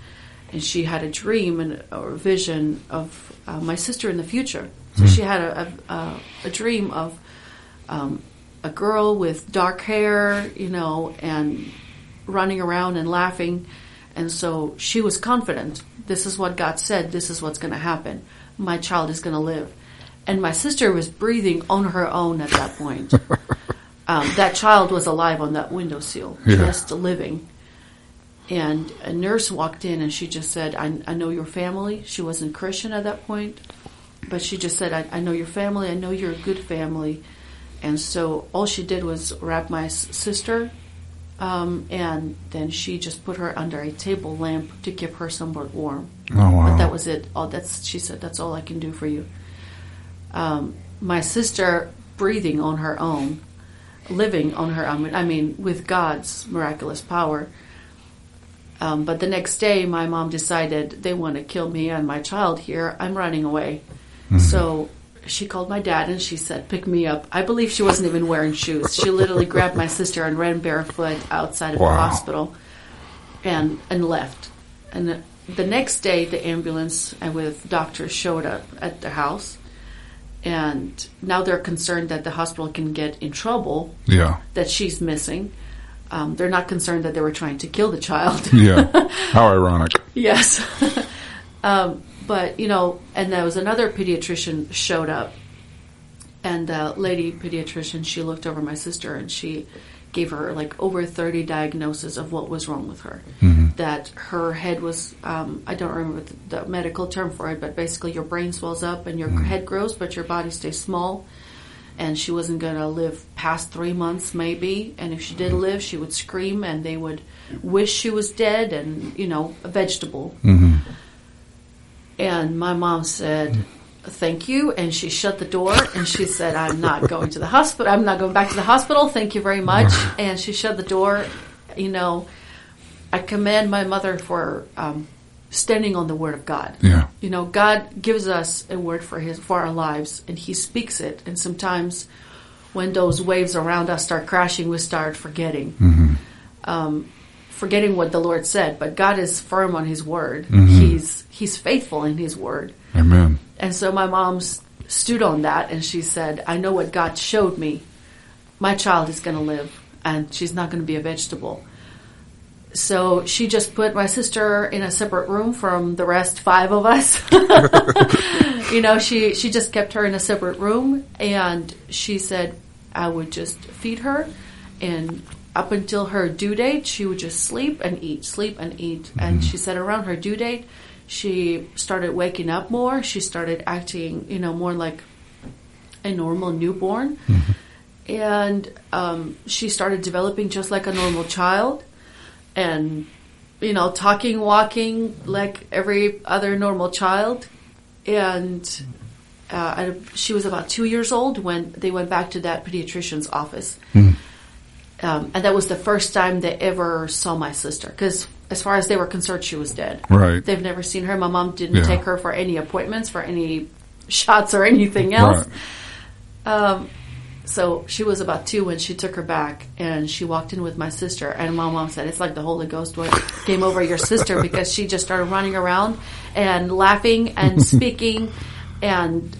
And she had a dream and or a vision of uh, my sister in the future. So she had a, a, a, a dream of um, a girl with dark hair, you know, and running around and laughing. And so she was confident. This is what God said. This is what's going to happen. My child is going to live. And my sister was breathing on her own at that point. um, that child was alive on that windowsill, Yeah. just living. and a nurse walked in and she just said, I, I know your family. She wasn't Christian at that point, but she just said, I, I know your family. I know you're a good family. And so all she did was wrap my s- sister, um, and then she just put her under a table lamp to keep her somewhat warm. Oh wow. But that was it. All that's she said. That's all I can do for you. Um, my sister breathing on her own, living on her own. I mean, with God's miraculous power. Um, but the next day, my mom decided they want to kill me and my child here. I'm running away. So she called my dad and she said, "Pick me up." I believe she wasn't even wearing shoes. She literally grabbed my sister and ran barefoot outside of Wow. the hospital, and and left. And the, the next day, the ambulance and with doctors showed up at the house, and now they're concerned that the hospital can get in trouble yeah. that she's missing. Um, they're not concerned that they were trying to kill the child. Yeah. How ironic. yes. um, but, you know, and there was another pediatrician showed up. And the lady pediatrician, she looked over my sister and she gave her like over 30 diagnoses of what was wrong with her. Mm-hmm. That her head was, um, I don't remember the, the medical term for it, but basically your brain swells up and your mm-hmm. head grows, but your body stays small. And she wasn't going to live past three months maybe. And if she did mm-hmm. live she would scream and they would wish she was dead and you know a vegetable. And my mom said thank you and she shut the door and she said i'm not going to the hospital i'm not going back to the hospital thank you very much. And she shut the door you know. I commend my mother for um, standing on the word of god. Yeah. you know, God gives us a word for his for our lives, and He speaks it. And sometimes, when those waves around us start crashing, we start forgetting, um, forgetting what the Lord said. But God is firm on His word. Mm-hmm. He's He's faithful in His word. Amen. And so my mom stood on that, and she said, "I know what God showed me. My child is going to live, and she's not going to be a vegetable." So she just put my sister in a separate room from the rest five of us. you know, she she just kept her in a separate room, and she said I would just feed her, and up until her due date, she would just sleep and eat, sleep and eat. And she said around her due date, she started waking up more. She started acting, you know, more like a normal newborn. And um, she started developing just like a normal child and, you know, talking, walking like every other normal child. And uh, she was about two years old when they went back to that pediatrician's office. Um, and that was the first time they ever saw my sister. Because as far as they were concerned, she was dead. Right. They've never seen her. My mom didn't Yeah. take her for any appointments, for any shots or anything else. Right. Um, so she was about two when she took her back, and she walked in with my sister. And my mom said, "It's like the Holy Ghost came over your sister because she just started running around and laughing and speaking, and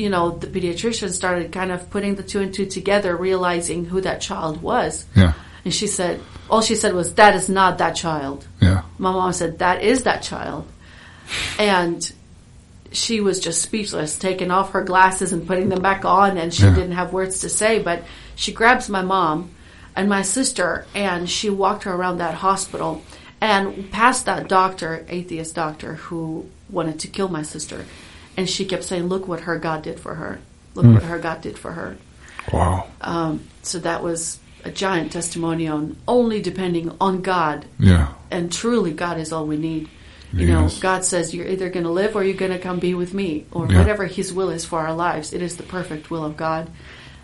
you know the pediatrician started kind of putting the two and two together, realizing who that child was. Yeah. And she said, all she said was, "That is not that child." Yeah. My mom said, That is that child. And she was just speechless, taking off her glasses and putting them back on, and she Yeah. didn't have words to say. But she grabs my mom and my sister, and she walked her around that hospital and past that doctor, atheist doctor, who wanted to kill my sister. And she kept saying, Look what her God did for her. Look what her God did for her. Wow. Um, so that was a giant testimony on only depending on God Yeah. and truly God is all we need. You Yes. know, God says you're either going to live or you're going to come be with me, or Yeah. whatever His will is for our lives. It is the perfect will of God,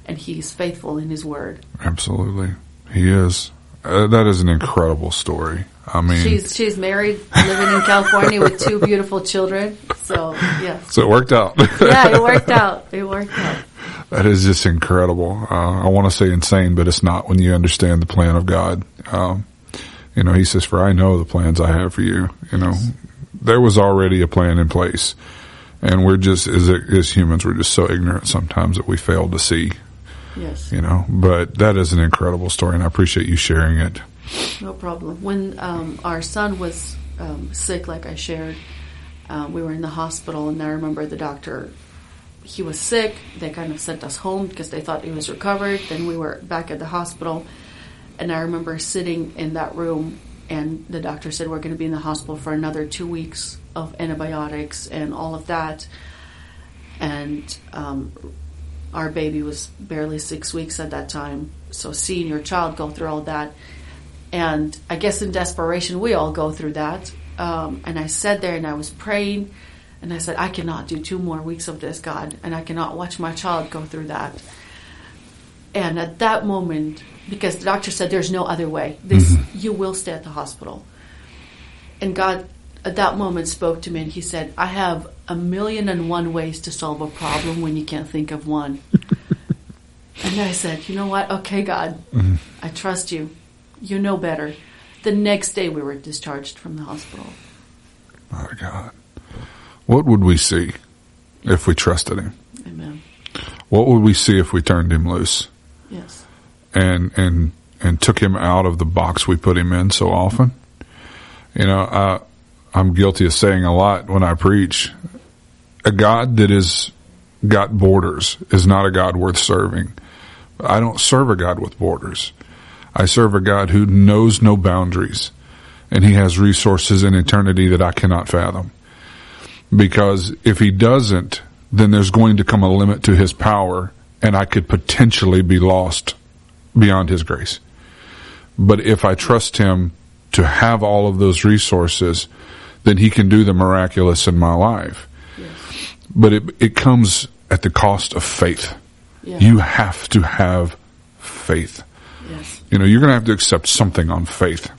and He's faithful in His word. Absolutely. He is. Uh, that is an incredible story. I mean, She's she's married, living in California with two beautiful children. So yeah, so it worked out. yeah, it worked out. It worked out. That is just incredible. Uh, I want to say insane, but it's not when you understand the plan of God. Um, you know, He says, "For I know the plans I have for you." You know, there was already a plan in place, and we're just as as humans, we're just so ignorant sometimes that we fail to see. Yes, You know, but that is an incredible story, and I appreciate you sharing it. No problem. When um, our son was um, sick, like I shared, uh, we were in the hospital, and I remember the doctor he was sick. They kind of sent us home because they thought he was recovered. Then we were back at the hospital, and I remember sitting in that room and the doctor said we're going to be in the hospital for another two weeks of antibiotics and all of that. And um, our baby was barely six weeks at that time. So seeing your child go through all that, and I guess in desperation, we all go through that. Um, and I sat there and I was praying, and I said, I cannot do two more weeks of this, God, and I cannot watch my child go through that. And at that moment, because the doctor said there's no other way, this you will stay at the hospital. And God, at that moment, spoke to me and He said, "I have a million and one ways to solve a problem when you can't think of one." and I said, "You know what? Okay, God, I trust you. You know better." The next day, we were discharged from the hospital. My God. What would we see if we trusted him? Amen. What would we see if we turned him loose Yes. and and and took him out of the box we put him in so often? You know, I, I'm guilty of saying a lot when I preach. A God that is got borders is not a God worth serving. I don't serve a God with borders. I serve a God who knows no boundaries and he has resources in eternity that I cannot fathom. Because if he doesn't, then there's going to come a limit to his power and I could potentially be lost beyond his grace. But if I trust him to have all of those resources, then he can do the miraculous in my life. But it, it comes at the cost of faith. Yeah. You have to have faith. Yes. You know, you're going to have to accept something on faith.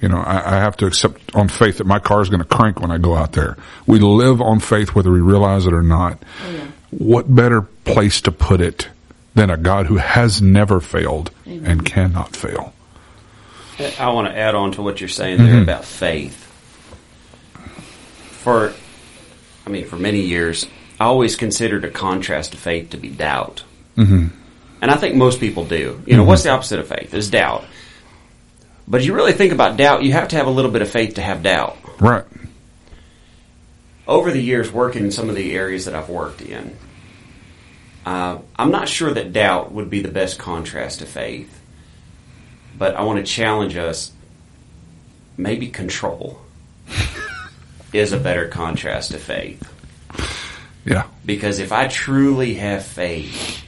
You know, I, I have to accept on faith that my car is going to crank when I go out there. We live on faith whether we realize it or not. Yeah. What better place to put it than a God who has never failed Amen. and cannot fail? I want to add on to what you're saying there about faith. For, I mean, for many years, I always considered a contrast to faith to be doubt. Mm-hmm. And I think most people do. You know, what's the opposite of faith? Is doubt. But if you really think about doubt, you have to have a little bit of faith to have doubt. Right. Over the years, working in some of the areas that I've worked in, uh, I'm not sure that doubt would be the best contrast to faith. But I want to challenge us. Maybe control is a better contrast to faith. Yeah. Because if I truly have faith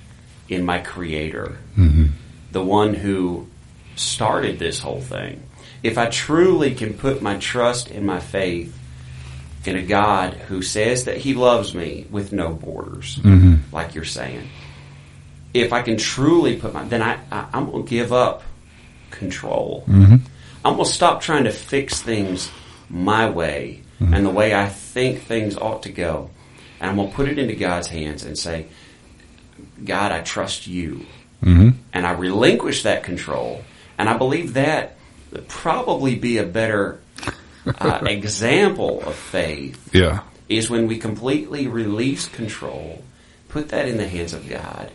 in my Creator, mm-hmm. the one who started this whole thing, if I truly can put my trust and my faith in a God who says that He loves me with no borders, mm-hmm. like you're saying, if I can truly put my, then I, I I'm gonna give up control. Mm-hmm. I'm gonna stop trying to fix things my way and the way I think things ought to go, and I'm gonna put it into God's hands and say, God, I trust you, and I relinquish that control, and I believe that would probably be a better uh, example of faith Yeah. is when we completely release control, put that in the hands of God,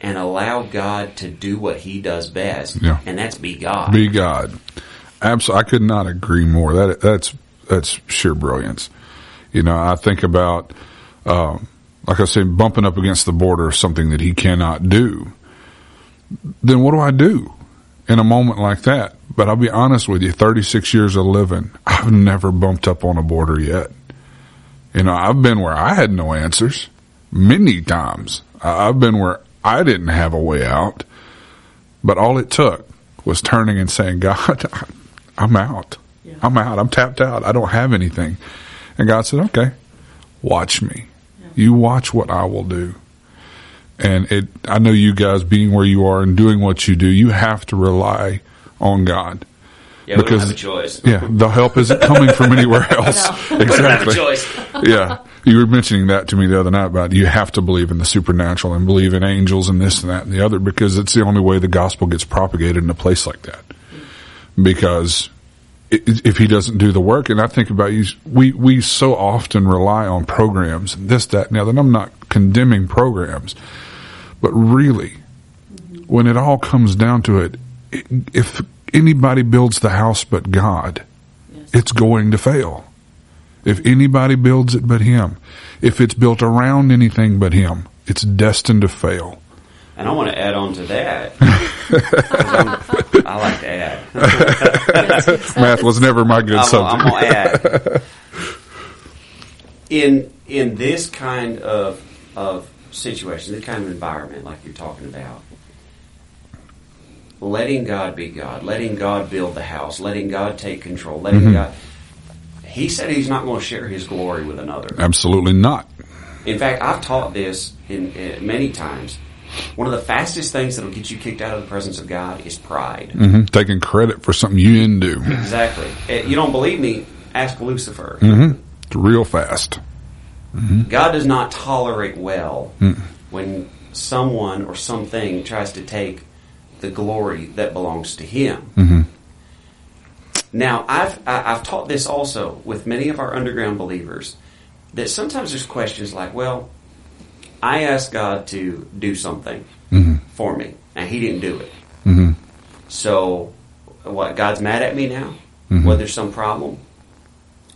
and allow God to do what He does best, Yeah. and that's be God. Be God. Absolutely. I could not agree more. That that's that's sheer brilliance. You know, I think about, um, like I said, bumping up against the border of something that he cannot do. Then what do I do in a moment like that? But I'll be honest with you, 36 years of living, I've never bumped up on a border yet. You know, I've been where I had no answers many times. I've been where I didn't have a way out, but all it took was turning and saying, God, I'm out. Yeah. I'm out. I'm tapped out. I don't have anything. And God said, okay, watch me. You watch what I will do. And it, I know you guys being where you are and doing what you do, you have to rely on God. yeah, because- have a choice. Yeah, the help isn't coming from anywhere else. No. We don't have a Exactly. choice. Yeah. You were mentioning that to me the other night about you have to believe in the supernatural and believe in angels and this and that and the other because it's the only way the gospel gets propagated in a place like that. Because if he doesn't do the work, and I think about you, we, we so often rely on programs and this, that, and the other, and I'm not condemning programs, but really, when it all comes down to it, if anybody builds the house but God, Yes. it's going to fail. If anybody builds it but him, if it's built around anything but him, it's destined to fail. And I want to add on to that. I like to add. Math was never my good I'm, subject. I'm gonna add. In in this kind of of situation, this kind of environment, like you're talking about, letting God be God, letting God build the house, letting God take control, letting Mm-hmm. God. He said he's not going to share his glory with another. Absolutely not. In fact, I've taught this in, in many times. One of the fastest things that'll get you kicked out of the presence of God is pride. hmm Taking credit for something you didn't do. Exactly. You don't believe me? Ask Lucifer. Mm-hmm. It's real fast. Mm-hmm. God does not tolerate well mm. when someone or something tries to take the glory that belongs to Him. Mm-hmm. Now, I've I- I've taught this also with many of our underground believers that sometimes there's questions like, well, I asked God to do something mm-hmm. for me, and He didn't do it. Mm-hmm. So, what? God's mad at me now? Mm-hmm. Well, there's some problem.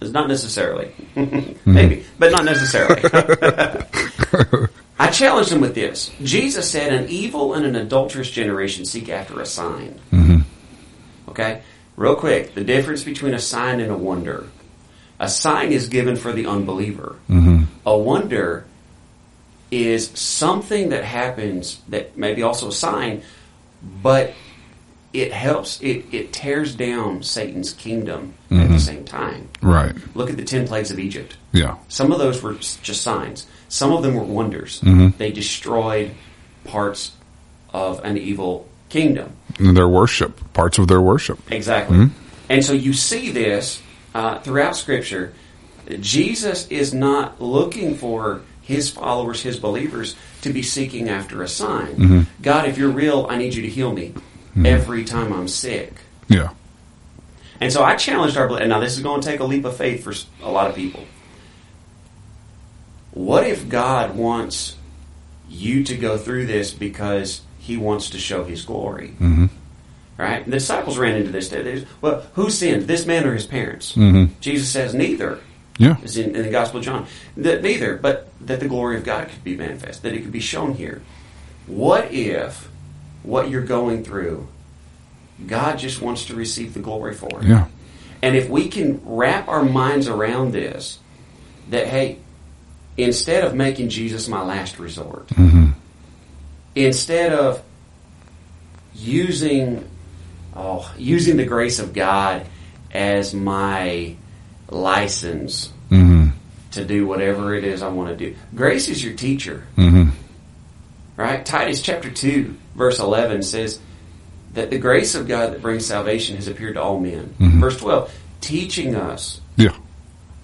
It's not necessarily, maybe, but not necessarily. I challenged him with this. Jesus said, "An evil and an adulterous generation seek after a sign." Okay, real quick, the difference between a sign and a wonder. A sign is given for the unbeliever. A wonder is something that happens that may be also a sign, but it helps. It it tears down Satan's kingdom at the mm-hmm. same time. Right. Look at the ten plagues of Egypt. Yeah. Some of those were just signs. Some of them were wonders. Mm-hmm. They destroyed parts of an evil kingdom. And their worship, parts of their worship. Exactly. Mm-hmm. And so you see this uh, throughout Scripture. Jesus is not looking for his followers, his believers, to be seeking after a sign. God, if you're real, I need you to heal me every time I'm sick. Yeah. And so I challenged our, and now this is going to take a leap of faith for a lot of people. What if God wants you to go through this because He wants to show His glory? Mm-hmm. Right? The disciples ran into this. Well, who sinned, this man or his parents? Mm-hmm. Jesus says neither. Yeah. Is in, in the Gospel of John. That neither, but that the glory of God could be manifest, that it could be shown here. What if what you're going through, God just wants to receive the glory for it? Yeah. And if we can wrap our minds around this, that hey, instead of making Jesus my last resort, mm-hmm. instead of using oh, using the grace of God as my license Mm-hmm. to do whatever it is I want to do. Grace is your teacher. Mm-hmm. Right? Titus chapter 2, verse 11 says that the grace of God that brings salvation has appeared to all men. Verse 12, teaching us Yeah.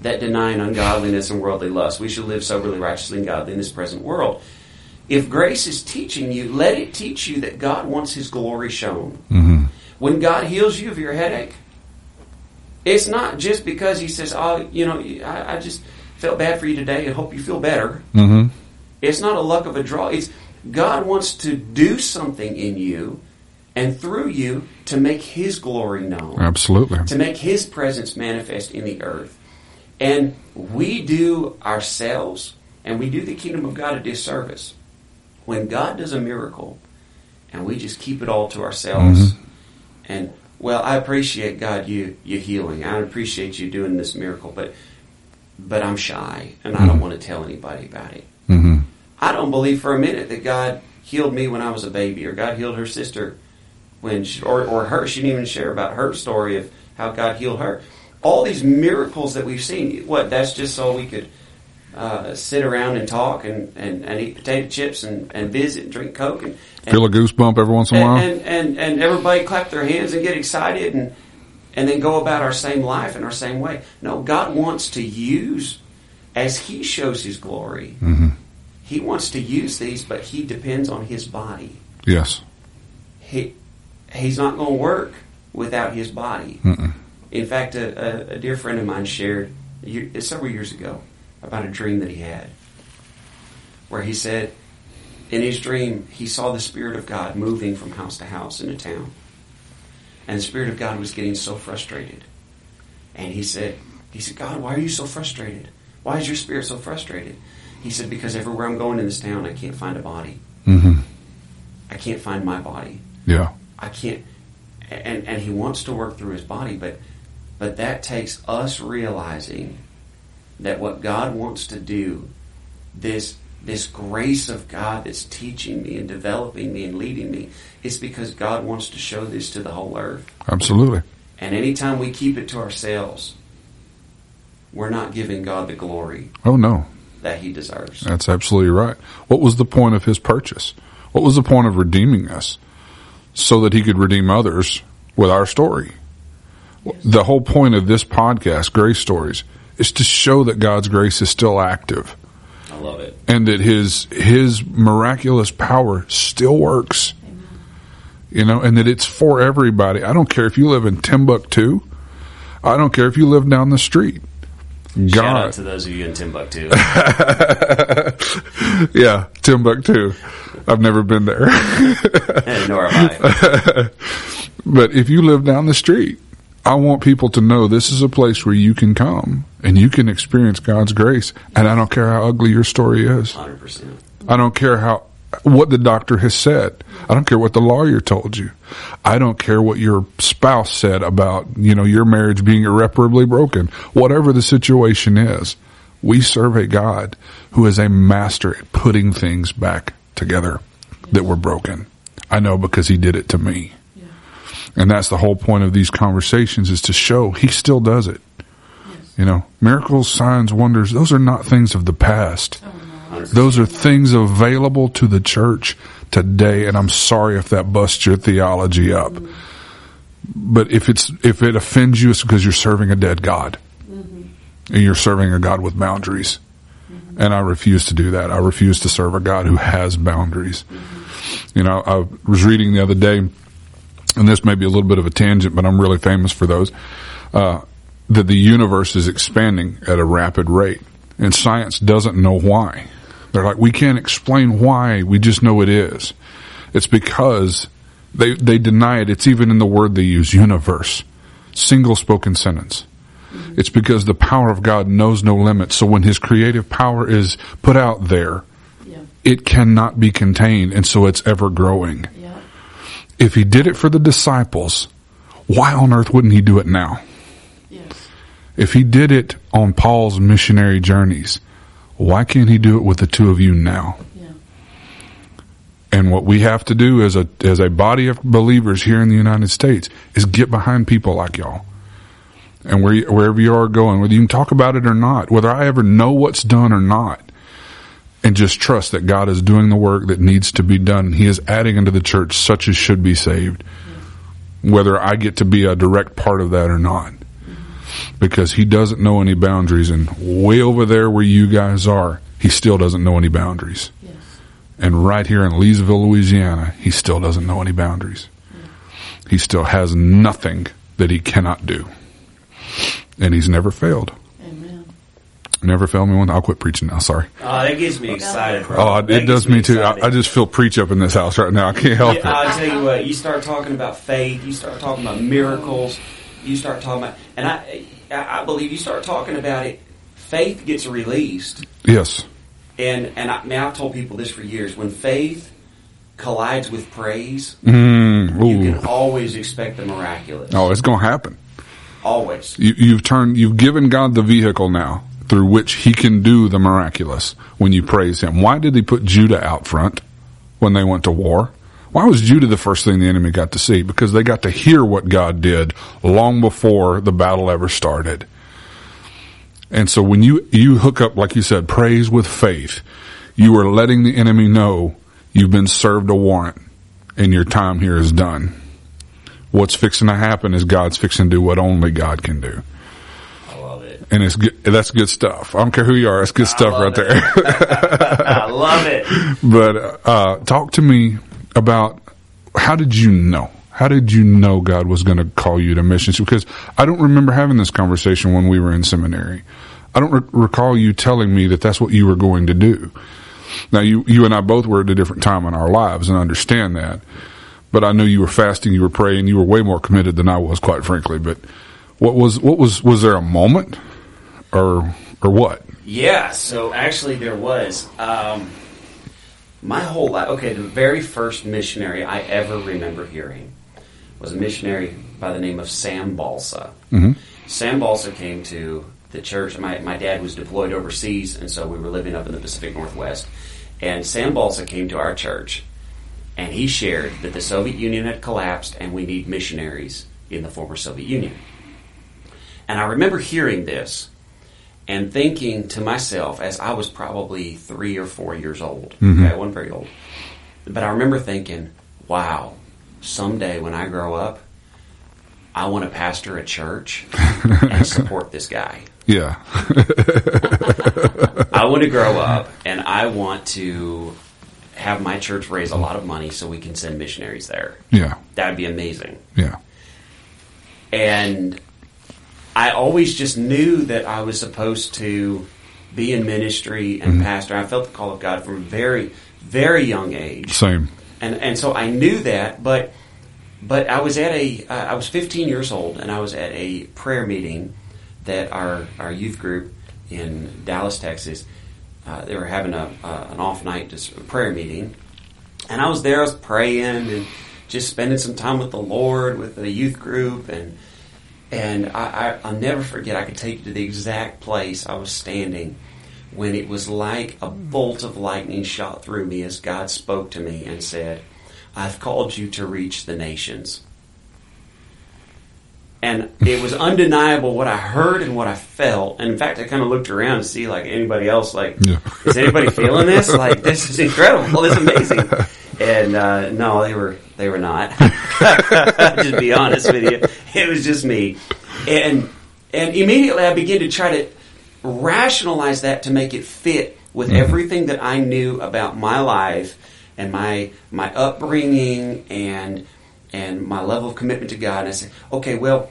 that denying ungodliness and worldly lust, we should live soberly, righteously, and godly in this present world. If grace is teaching you, let it teach you that God wants His glory shown. Mm-hmm. When God heals you of your headache, it's not just because He says, "Oh, you know, I, I just felt bad for you today and hope you feel better." Mm-hmm. It's not a luck of a draw. It's God wants to do something in you and through you to make His glory known Absolutely. to make his presence manifest in the earth. And we do ourselves and we do the kingdom of God a disservice. When God does a miracle and we just keep it all to ourselves and well, I appreciate God you you healing. I appreciate you doing this miracle, but but I'm shy and I don't want to tell anybody about it. Mm-hmm. I don't believe for a minute that God healed me when I was a baby, or God healed her sister when, she, or or her. She didn't even share about her story of how God healed her. All these miracles that we've seen, what? That's just so we could uh, sit around and talk and, and, and eat potato chips and, and visit and drink Coke and and, Feel a goosebump every once in a while. and, and, and everybody clap their hands and get excited and and then go about our same life in our same way. No, God wants to use as He shows His glory. Mm-hmm. He wants to use these, but He depends on His body. yes. He He's not going to work without His body. Mm-mm. In fact, a, a, a dear friend of mine shared several years ago about a dream that he had, where he said, in his dream, he saw the Spirit of God moving from house to house in a town. And the Spirit of God was getting so frustrated. And he said, he said, God, why are you so frustrated? Why is your spirit so frustrated? He said, because everywhere I'm going in this town, I can't find a body. Mm-hmm. I can't find my body. Yeah. I can't. and and He wants to work through His body, but but that takes us realizing that what God wants to do, this this grace of God that's teaching me and developing me and leading me, is because God wants to show this to the whole earth. Absolutely. And anytime we keep it to ourselves, we're not giving God the glory Oh no, that He deserves. that's absolutely right. What was the point of his purchase? What was the point of redeeming us? So that he could redeem others with our story. The whole point of this podcast, Grace Stories, is to show that God's grace is still active love it. and that his his miraculous power still works. You know, and that it's for everybody. I don't care if you live in Timbuktu. I don't care if you live down the street. Shout out God, to those of you in Timbuktu. yeah, Timbuktu. I've never been there, Nor have I. but if you live down the street, I want people to know this is a place where you can come and you can experience God's grace. And I don't care how ugly your story is. 100%. I don't care how what the doctor has said. I don't care what the lawyer told you. I don't care what your spouse said about, you know, your marriage being irreparably broken. Whatever the situation is, we serve a God who is a master at putting things back together that were broken. I know because he did it to me. And that's the whole point of these conversations is to show he still does it. You know, miracles, signs, wonders, those are not things of the past. Oh, those are things available to the church today, and I'm sorry if that busts your theology up. Mm-hmm. But if it's if it offends you, it's because you're serving a dead God, mm-hmm. and you're serving a God with boundaries. Mm-hmm. And I refuse to do that. I refuse to serve a God who has boundaries. You know, I was reading the other day, and this may be a little bit of a tangent, but I'm really famous for those. Uh, that the universe is expanding at a rapid rate, and science doesn't know why. They're like, we can't explain why. We just know it is. It's because they they deny it. It's even in the word they use, universe, single spoken sentence. It's because the power of God knows no limits. So when His creative power is put out there, Yeah. it cannot be contained, and so it's ever growing. Yeah. If He did it for the disciples, why on earth wouldn't He do it now? Yes. If He did it on Paul's missionary journeys, why can't He do it with the two of you now? Yeah. And what we have to do as a as a body of believers here in the United States is get behind people like y'all. And where wherever you are going, whether you can talk about it or not, whether I ever know what's done or not, and just trust that God is doing the work that needs to be done. He is adding into the church such as should be saved. Whether I get to be a direct part of that or not. Because he doesn't know any boundaries and way over there where you guys are, he still doesn't know any boundaries. Yes. And right here in Leesville, Louisiana, he still doesn't know any boundaries. He still has nothing that he cannot do. And he's never failed. Never failed me one. I'll quit preaching now. Sorry. Oh, that gets me excited, bro. Oh, That it does gets me too. I, I just feel preach up in this house right now. I can't help Yeah, it. I'll tell you what. You start talking about faith. You start talking about miracles. You start talking about, and I, I I believe you start talking about it. Faith gets released, Yes. and and I, man, I've told people this for years. When faith collides with praise, Mm, you can always expect the miraculous. Oh, it's going to happen. Always. You, you've turned, you've given God the vehicle now through which he can do the miraculous when you praise him. Why did he put Judah out front when they went to war? Why was Judah the first thing the enemy got to see? Because they got to hear what God did long before the battle ever started. And so when you, you hook up, like you said, praise with faith, you are letting the enemy know you've been served a warrant and your time here is done. What's fixing to happen is God's fixing to do what only God can do. I it. And it's good, that's good stuff. I don't care who you are. That's good stuff love right there. I love it. but, uh, talk to me about how did you know? How did you know God was going to call you to missions? Because I don't remember having this conversation when we were in seminary. I don't re- recall you telling me that that's what you were going to do. Now you, you and I both were at a different time in our lives and understand that. But I knew you were fasting, you were praying, you were way more committed than I was, quite frankly. But what was, what was, was there a moment or, or what? Yeah, so actually there was. Um, my whole life, okay, the very first missionary I ever remember hearing was a missionary by the name of Sam Balsa. Mhm. Sam Balsa came to the church. My, my dad was deployed overseas, and so we were living up in the Pacific Northwest. And Sam Balsa came to our church, and he shared that the Soviet Union had collapsed and we need missionaries in the former Soviet Union. And I remember hearing this and thinking to myself, as I was probably three or four years old, mm-hmm. okay, I wasn't very old, but I remember thinking, wow, someday when I grow up, I want to pastor a church and support this guy. Yeah. I want to grow up and I want to have my church raise a lot of money so we can send missionaries there. Yeah. That'd be amazing. Yeah. And I always just knew that I was supposed to be in ministry and pastor. I felt the call of God from a very, very young age. Same. and and so I knew that, but but I was at a uh, I was 15 years old, and I was at a prayer meeting that our our youth group in Dallas, Texas, uh, they were having a uh, an off night just a prayer meeting, and I was there. I was praying and just spending some time with the Lord with the youth group, and and I, I I'll never forget. I could take you to the exact place I was standing when it was like a bolt of lightning shot through me as God spoke to me and said, I've called you to reach the nations. And it was undeniable what I heard and what I felt. And in fact, I kind of looked around to see like anybody else, like, Yeah. is anybody feeling this? Like, this is incredible. This is amazing. And, uh, no, they were, they were not. just be honest with you. It was just me. And, and immediately I began to try to rationalize that to make it fit with mm-hmm. everything that I knew about my life and my my upbringing and and my level of commitment to God. And I said, okay, well,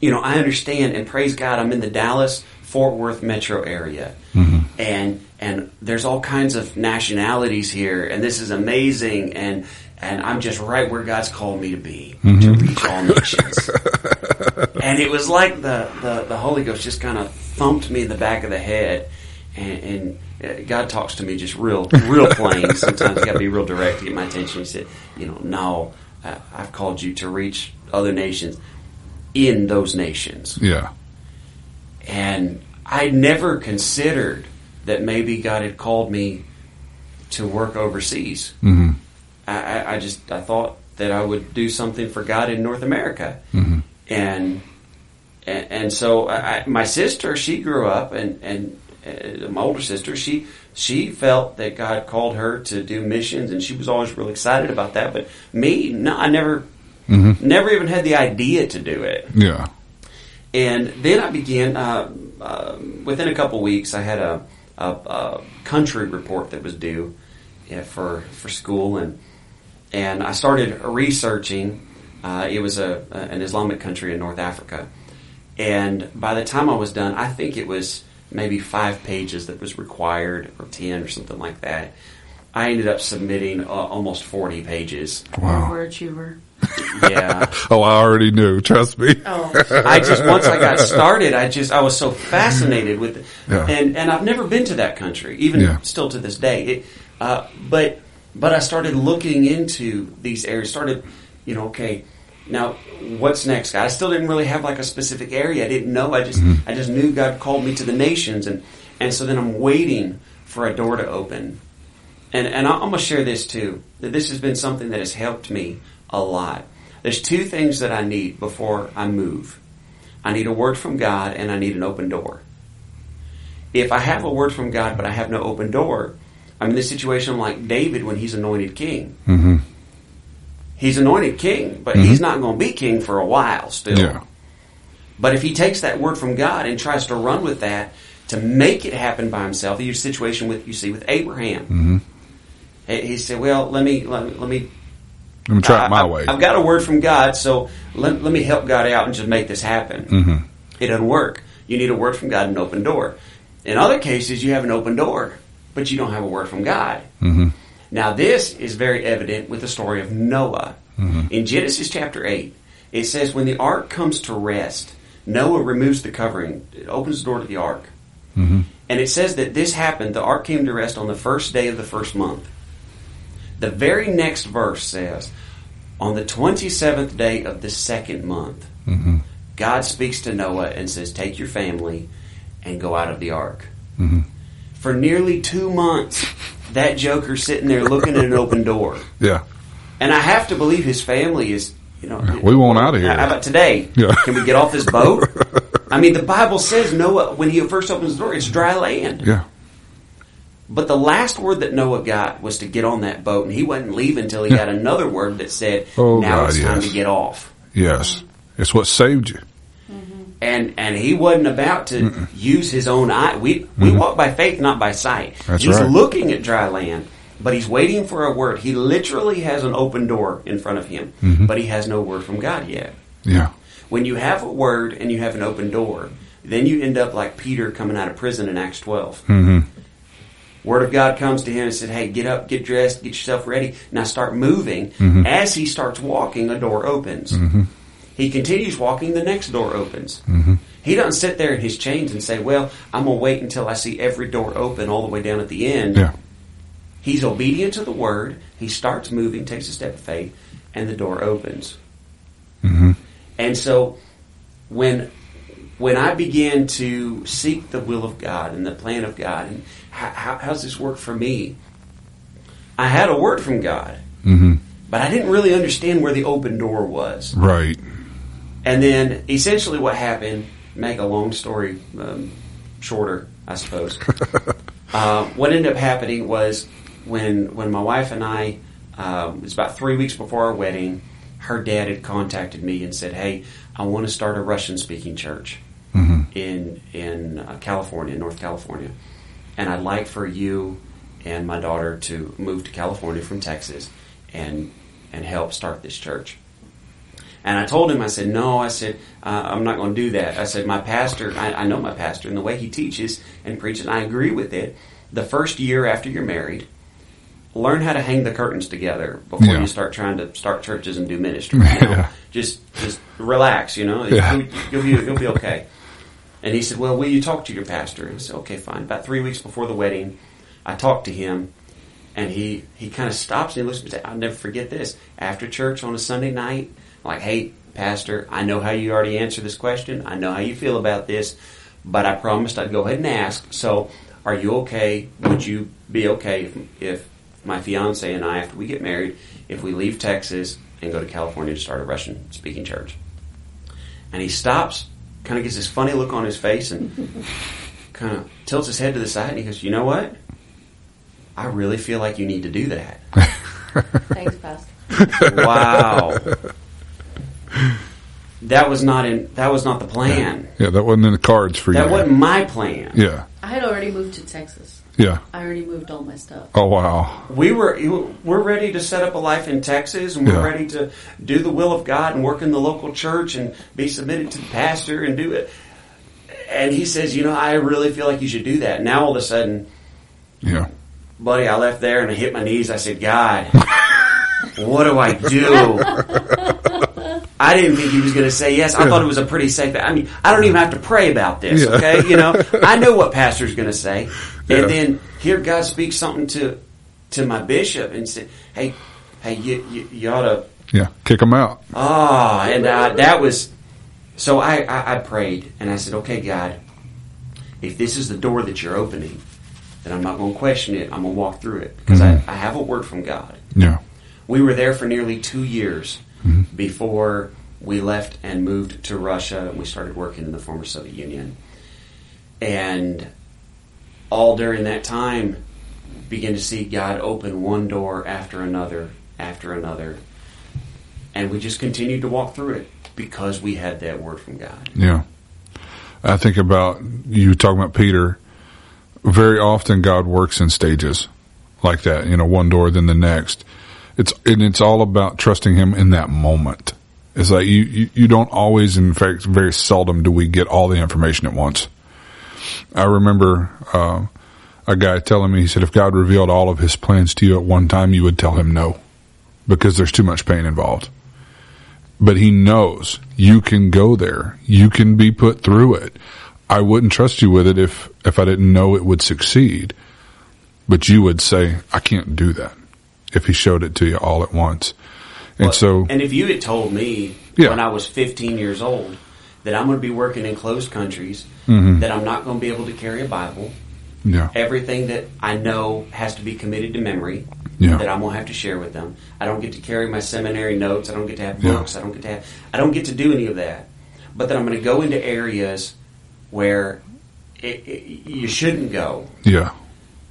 you know, I understand and praise God. I'm in the Dallas Fort Worth metro area, mm-hmm. and and there's all kinds of nationalities here, and this is amazing, and and I'm just right where God's called me to be to reach all nations. and it was like the, the, the Holy Ghost just kind of thumped me in the back of the head, and, and uh, God talks to me just real, real plain. Sometimes you got to be real direct to get my attention. He said, "You know, no, I, I've called you to reach other nations in those nations." Yeah. And I never considered that maybe God had called me to work overseas. hmm I, I, just I thought that I would do something for God in North America, hmm and and, and so I, my sister she grew up and and uh, my older sister she she felt that God called her to do missions and she was always really excited about that. But me, no, I never hmm never even had the idea to do it. Yeah. And then I began, uh, uh, within a couple weeks, I had a, a, a country report that was due yeah, for, for school, and and I started researching. Uh, it was a, a an Islamic country in North Africa, and by the time I was done, I think it was maybe five pages that was required, or ten, or something like that. I ended up submitting uh, almost forty pages. Wow. Overachiever. Yeah. Oh, I already knew. Trust me. Oh, I just once I got started, I just I was so fascinated with it, Yeah. and and I've never been to that country, even Yeah. still to this day. It, uh, but but I started looking into these areas. Started, you know, okay, now what's next? I still didn't really have like a specific area. I didn't know. I just Mm-hmm. I just knew God called me to the nations, and and so then I'm waiting for a door to open. And and I'm gonna share this too. That this has been something that has helped me a lot. There's two things that I need before I move. I need a word from God and I need an open door. If I have a word from God but I have no open door, I'm in this situation like David when he's anointed king. hmm He's anointed king, but he's not going to be king for a while still. Yeah. But if he takes that word from God and tries to run with that to make it happen by himself, the situation with you see with Abraham. hmm He said, "Well, let me let me, let me Let me try it my I- way. I've got a word from God, so let, let me help God out and just make this happen. hmm It doesn't work. You need a word from God and an open door. In other cases, you have an open door, but you don't have a word from God. hmm Now, this is very evident with the story of Noah. Mhm. In Genesis chapter 8, it says, When the ark comes to rest, Noah removes the covering, it opens the door to the ark. hmm And it says that this happened, the ark came to rest on the first day of the first month. The very next verse says, On the 27th day of the second month, Mm-hmm. God speaks to Noah and says, Take your family and go out of the ark. Mm-hmm. For nearly two months, that Joker sitting there looking at an open door. Yeah. And I have to believe his family is, you know, We want out of here. How about today? Yeah. Can we get off this boat? I mean, the Bible says Noah, when he first opens the door, it's dry land. Yeah. But the last word that Noah got was to get on that boat, and he wasn't leaving until he got another word that said, Oh, "Now God, it's time yes. to get off." Yes. It's what saved you. And and he wasn't about to use his own eye. We we walk by faith, not by sight. Mm-hmm. That's he's right. looking at dry land, but he's waiting for a word. He literally has an open door in front of him, Mm-hmm. but he has no word from God yet. Yeah. When you have a word and you have an open door, then you end up like Peter coming out of prison in Acts 12. Mm-hmm. Word of God comes to him and said, Hey, get up, get dressed, get yourself ready. Now start moving. Mm-hmm. As he starts walking, a door opens. He continues walking, the next door opens. Mm-hmm. He doesn't sit there in his chains and say, Well, I'm going to wait until I see every door open all the way down at the end. Yeah. He's obedient to the word. He starts moving, takes a step of faith, and the door opens. Mm-hmm. And so, when when I began to seek the will of God and the plan of God, and how, how, how's this work for me? I had a word from God, Mm-hmm. but I didn't really understand where the open door was. Right. And then, essentially, what happened? Make a long story um, shorter, I suppose. uh, what ended up happening was when when my wife and I, um, it was about three weeks before our wedding, her dad had contacted me and said, "Hey, I want to start a Russian speaking church Mm-hmm. in in uh, California, North California, and I'd like for you and my daughter to move to California from Texas and and help start this church." And I told him, I said, no, I said, uh, I'm not going to do that. I said, my pastor, I, I know my pastor and the way he teaches and preaches, and I agree with it. The first year after you're married, learn how to hang the curtains together before Yeah. you start trying to start churches and do ministry. You know? Yeah. Just, just relax, you know, Yeah. you'll, you'll be, you'll be okay. And he said, well, will you talk to your pastor? And I said, okay, fine. About three weeks before the wedding, I talked to him and he, he kind of stops and he looks at me and says, I'll never forget this. After church on a Sunday night, like, hey, Pastor, I know how you already answered this question. I know how you feel about this, but I promised I'd go ahead and ask. So, are you okay? Would you be okay if, if my fiance and I, after we get married, if we leave Texas and go to California to start a Russian speaking church? And he stops, kind of gets this funny look on his face, and kind of tilts his head to the side, and he goes, You know what? I really feel like you need to do that. Thanks, Pastor. wow. That was not in. That was not the plan. Yeah, that wasn't in the cards for That you. That wasn't my plan. Yeah. I had already moved to Texas. Yeah. I already moved all my stuff. Oh wow. We were we're ready to set up a life in Texas, and we're Yeah. ready to do the will of God and work in the local church and be submitted to the pastor and do it. And he says, you know, I really feel like you should do that. Now all of a sudden, Yeah. buddy, I left there and I hit my knees. I said, God, what do I do? I didn't think he was going to say yes. I thought it was a pretty safe. I mean, I don't even have to pray about this. Yeah. Okay, you know, I know what pastor's going to say, Yeah. and then here God speaks something to to my bishop and said, "Hey, hey, you you, you ought to." Yeah. Kick him out. Oh, and uh, that was so. I, I I prayed and I said, "Okay, God, if this is the door that you're opening, then I'm not going to question it. I'm going to walk through it because I, I have a word from God." Yeah. We were there for nearly two years Mm-hmm. before we left and moved to Russia and we started working in the former Soviet Union. And all during that time, began to see God open one door after another, after another. And we just continued to walk through it because we had that word from God. Yeah. I think about you talking about Peter. Very often God works in stages like that, you know, one door, then the next. It's, and it's all about trusting him in that moment. It's like you, you, you don't always, in fact, very seldom do we get all the information at once. I remember, uh, a guy telling me, he said, if God revealed all of his plans to you at one time, you would tell him no because there's too much pain involved but he knows you can go there. You can be put through it. I wouldn't trust you with it if, if I didn't know it would succeed. But you would say, I can't do that if he showed it to you all at once. And Well, so, and if you had told me Yeah. when I was 15 years old that I'm going to be working in closed countries, Mm-hmm. that I'm not going to be able to carry a Bible, yeah, everything that I know has to be committed to memory, Yeah. that I'm going to have to share with them. I don't get to carry my seminary notes. I don't get to have books. I don't get to have. I don't get to do any of that. But then I'm going to go into areas where it, it, you shouldn't go. yeah,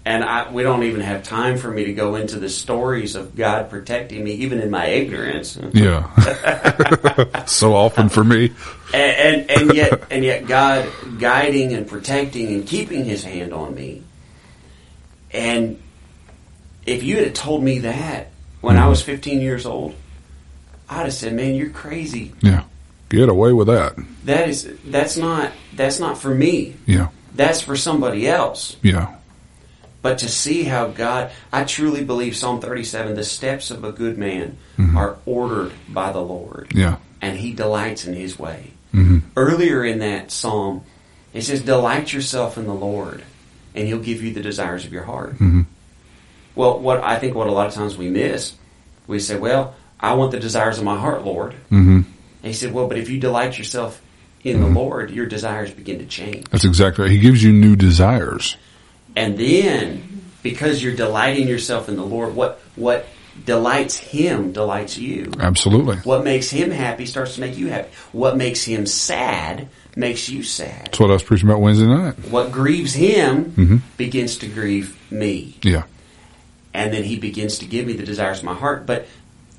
And I, we don't even have time for me to go into the stories of God protecting me, even in my ignorance. yeah. so often for me. and, and and yet and yet God guiding and protecting and keeping His hand on me. And if you had told me that when I mm-hmm. was 15 years old, I'd have said, "Man, you're crazy. Yeah. Get away with that. That is that's not that's not for me. Yeah. That's for somebody else." Yeah. But to see how God, I truly believe Psalm 37, the steps of a good man are ordered by the Lord. Yeah. and he delights in his way. hmm Earlier in that psalm, it says, Delight yourself in the Lord, and he'll give you the desires of your heart. Mhm. Well, what I think what a lot of times we miss, we say, Well, I want the desires of my heart, Lord. hmm And he said, Well, but if you delight yourself in the Lord, your desires begin to change. That's exactly right. He gives you new desires. And then, because you're delighting yourself in the Lord, what what delights him delights you. Absolutely. What makes him happy starts to make you happy. What makes him sad makes you sad. That's what I was preaching about Wednesday night. What grieves him Mhm. begins to grieve me. Yeah. And then he begins to give me the desires of my heart. But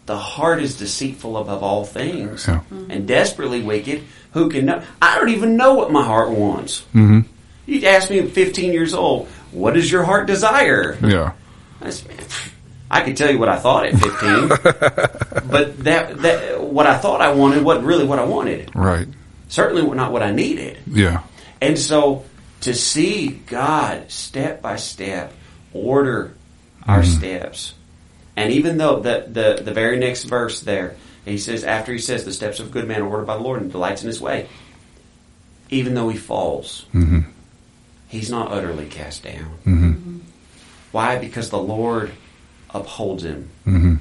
the heart is deceitful above all things Yeah. and desperately wicked. Who can know? I don't even know what my heart wants. hmm You'd ask me at 15 years old, what does your heart desire? Yeah. I could tell you what I thought at 15, but that, that what I thought I wanted wasn't really what I wanted. Right. Certainly not what I needed. Yeah. And so to see God step by step order our steps, and even though the, the the very next verse there, he says after he says the steps of a good man are ordered by the Lord and delights in His way, even though he falls, hmm he's not utterly cast down. hmm Why? Because the Lord upholds him. hmm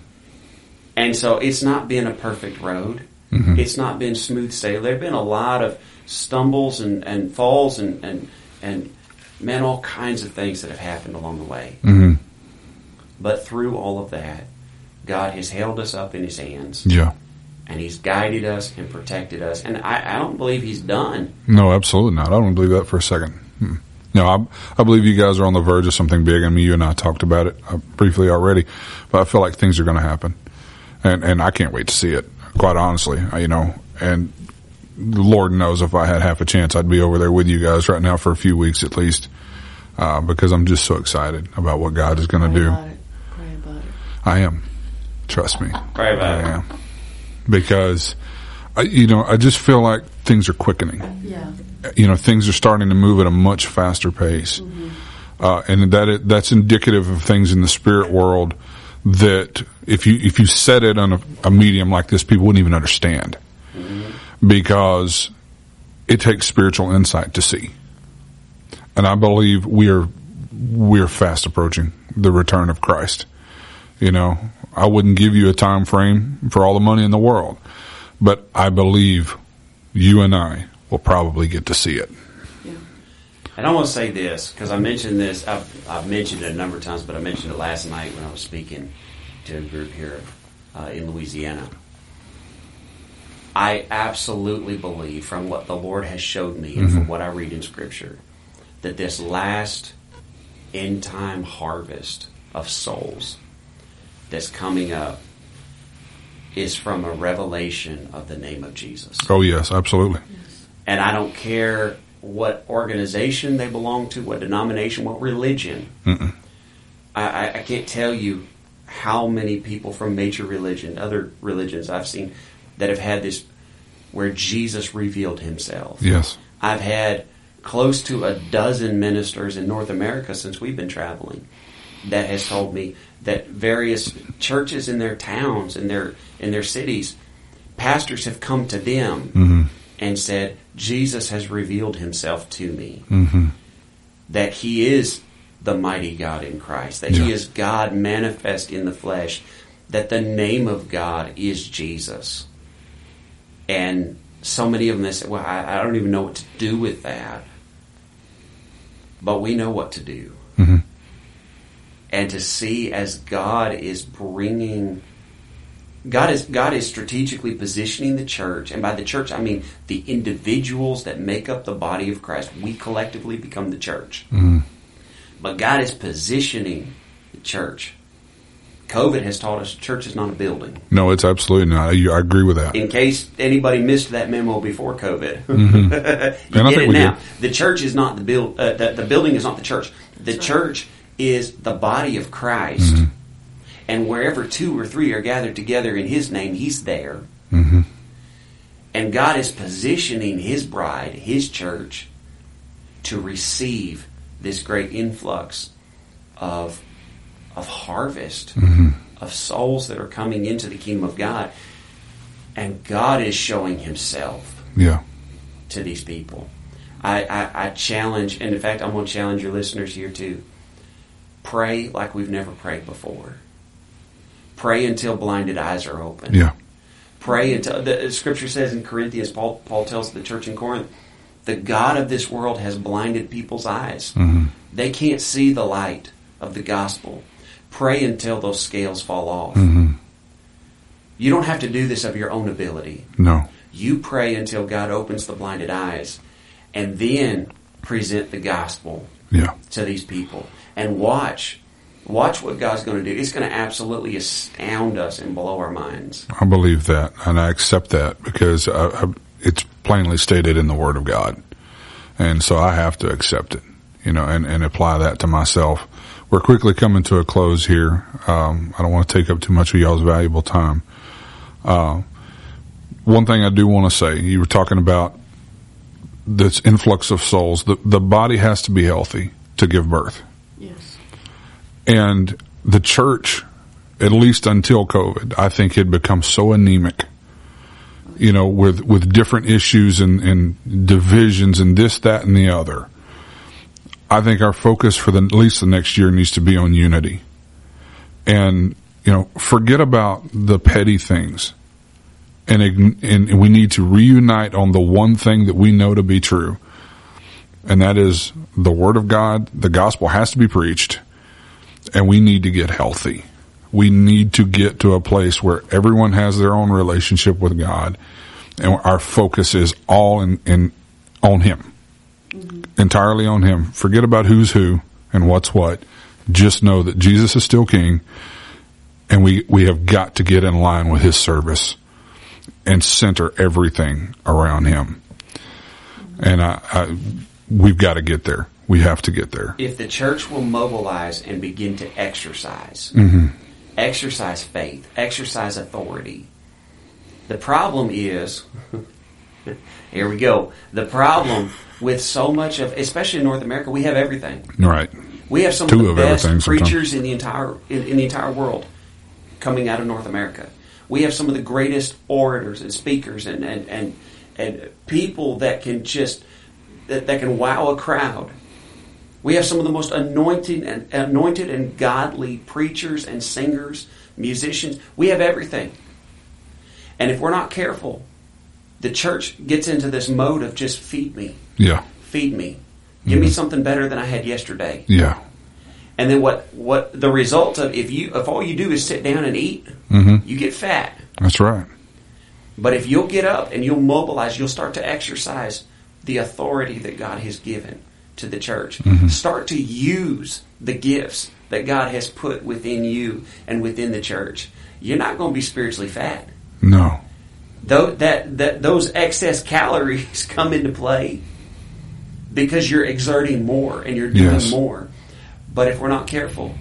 And so it's not been a perfect road. Mhm. It's not been smooth sailing. There have been a lot of stumbles and, and falls and, and, and, man, all kinds of things that have happened along the way. hmm But through all of that, God has held us up in His hands Yeah. and He's guided us and protected us. And I, I don't believe He's done. No, absolutely not. I don't believe that for a second. Hmm. No, I, I believe you guys are on the verge of something big. I mean, you and I talked about it uh, briefly already, but I feel like things are going to happen, and and I can't wait to see it. Quite honestly, I- you know, and the Lord knows if I had half a chance, I'd be over there with you guys right now for a few weeks at least, uh, because I'm just so excited about what God is going to do. about it. Pray about it. I am. Trust me. Pray about it. I am. Because, I, you know, I just feel like things are quickening Yeah. You know things are starting to move at a much faster pace, uh, and that it, that's indicative of things in the spirit world that if you if you said it on a, a medium like this, people wouldn't even understand. Because it takes spiritual insight to see, and I believe we are we are fast approaching the return of Christ. You know, I wouldn't give you a time frame for all the money in the world, but I believe you and I will probably get to see it. Yeah. And I want to say this because I mentioned this. I've, I've mentioned it a number of times, but I mentioned it last night when I was speaking to a group here uh, in Louisiana. I absolutely believe, from what the Lord has showed me and from what I read in Scripture, that this last end time harvest of souls that's coming up is from a revelation of the name of Jesus. Oh yes, absolutely. And I don't care what organization they belong to, what denomination, what religion. Mm-mm. I, I, can't tell you how many people from major religion, other religions I've seen that have had this where Jesus revealed himself. Yes. I've had close to a dozen ministers in North America since we've been traveling that has told me that various churches in their towns in their in their cities pastors have come to them Mm-hmm. and said Jesus has revealed himself to me Mm-hmm. that he is the mighty God in Christ that he is God manifest in the flesh that the name of God is Jesus. And so many of them they say, well, I, I don't even know what to do with that. But we know what to do. Mhm. And to see as God is bringing God is God is strategically positioning the church, and by the church I mean the individuals that make up the body of Christ. We collectively become the church. But God is positioning the church. COVID has taught us church is not a building. No, it's absolutely not. I, I agree with that. In case anybody missed that memo before COVID, you Mm-hmm. And I get think it now. did. The church is not the build. Uh, the, the building is not the church. The church is the body of Christ, Mm-hmm. And wherever two or three are gathered together in His name, He's there. Mm-hmm. And God is positioning His bride, His church, to receive this great influx of of harvest Mm-hmm. of souls that are coming into the kingdom of God. And God is showing Himself Yeah. to these people. I, I, I challenge, and in fact, I'm going to challenge your listeners here too. Pray like we've never prayed before. Pray until blinded eyes are open. Yeah. Pray until the Scripture says in Corinthians, Paul, Paul tells the church in Corinth, the God of this world has blinded people's eyes. Mhm. They can't see the light of the gospel. Pray until those scales fall off. Mhm. You don't have to do this of your own ability. No. You pray until God opens the blinded eyes and then present the gospel Yeah. to these people and watch watch what God's going to do. It's going to absolutely astound us and blow our minds. I believe that, and I accept that because I, I, it's plainly stated in the Word of God, and so I have to accept it, you know, and, and apply that to myself. We're quickly coming to a close here. Um, I don't want to take up too much of y'all's valuable time. Uh, one thing I do want to say, you were talking about this influx of souls. The the body has to be healthy to give birth. And the church, at least until COVID, I think had become so anemic, you know, with, with different issues and, and divisions and this, that, and the other. I think our focus for the, at least the next year needs to be on unity. And, you know, forget about the petty things. And, and we need to reunite on the one thing that we know to be true. And that is the Word of God. The gospel has to be preached and we need to get healthy. We need to get to a place where everyone has their own relationship with God, and our focus is all in, in on Him, mm-hmm. entirely on Him. Forget about who's who and what's what. Just know that Jesus is still King, and we we have got to get in line with His service and center everything around Him. And I, I we've got to get there. We have to get there. If the church will mobilize and begin to exercise, mm-hmm. exercise faith, exercise authority, the problem is, here we go. The problem with so much of, especially in North America, we have everything. Right. We have some Two of the of best sometimes. preachers in the entire in, in the entire world coming out of North America. We have some of the greatest orators and speakers and and and, and people that can just that, that can wow a crowd. We have some of the most anointed and anointed and godly preachers and singers, musicians. We have everything. And if we're not careful, the church gets into this mode of just feed me, Yeah. feed me. Give me something better than I had yesterday. Yeah. And then what? What the result of if you if all you do is sit down and eat, Mm-hmm. you get fat. That's right. But if you'll get up and you'll mobilize, you'll start to exercise the authority that God has given to the church. Start to use the gifts that God has put within you and within the church. You're not going to be spiritually fat. No. Though that, that those excess calories come into play because you're exerting more and you're doing Yes. more. But if we're not careful,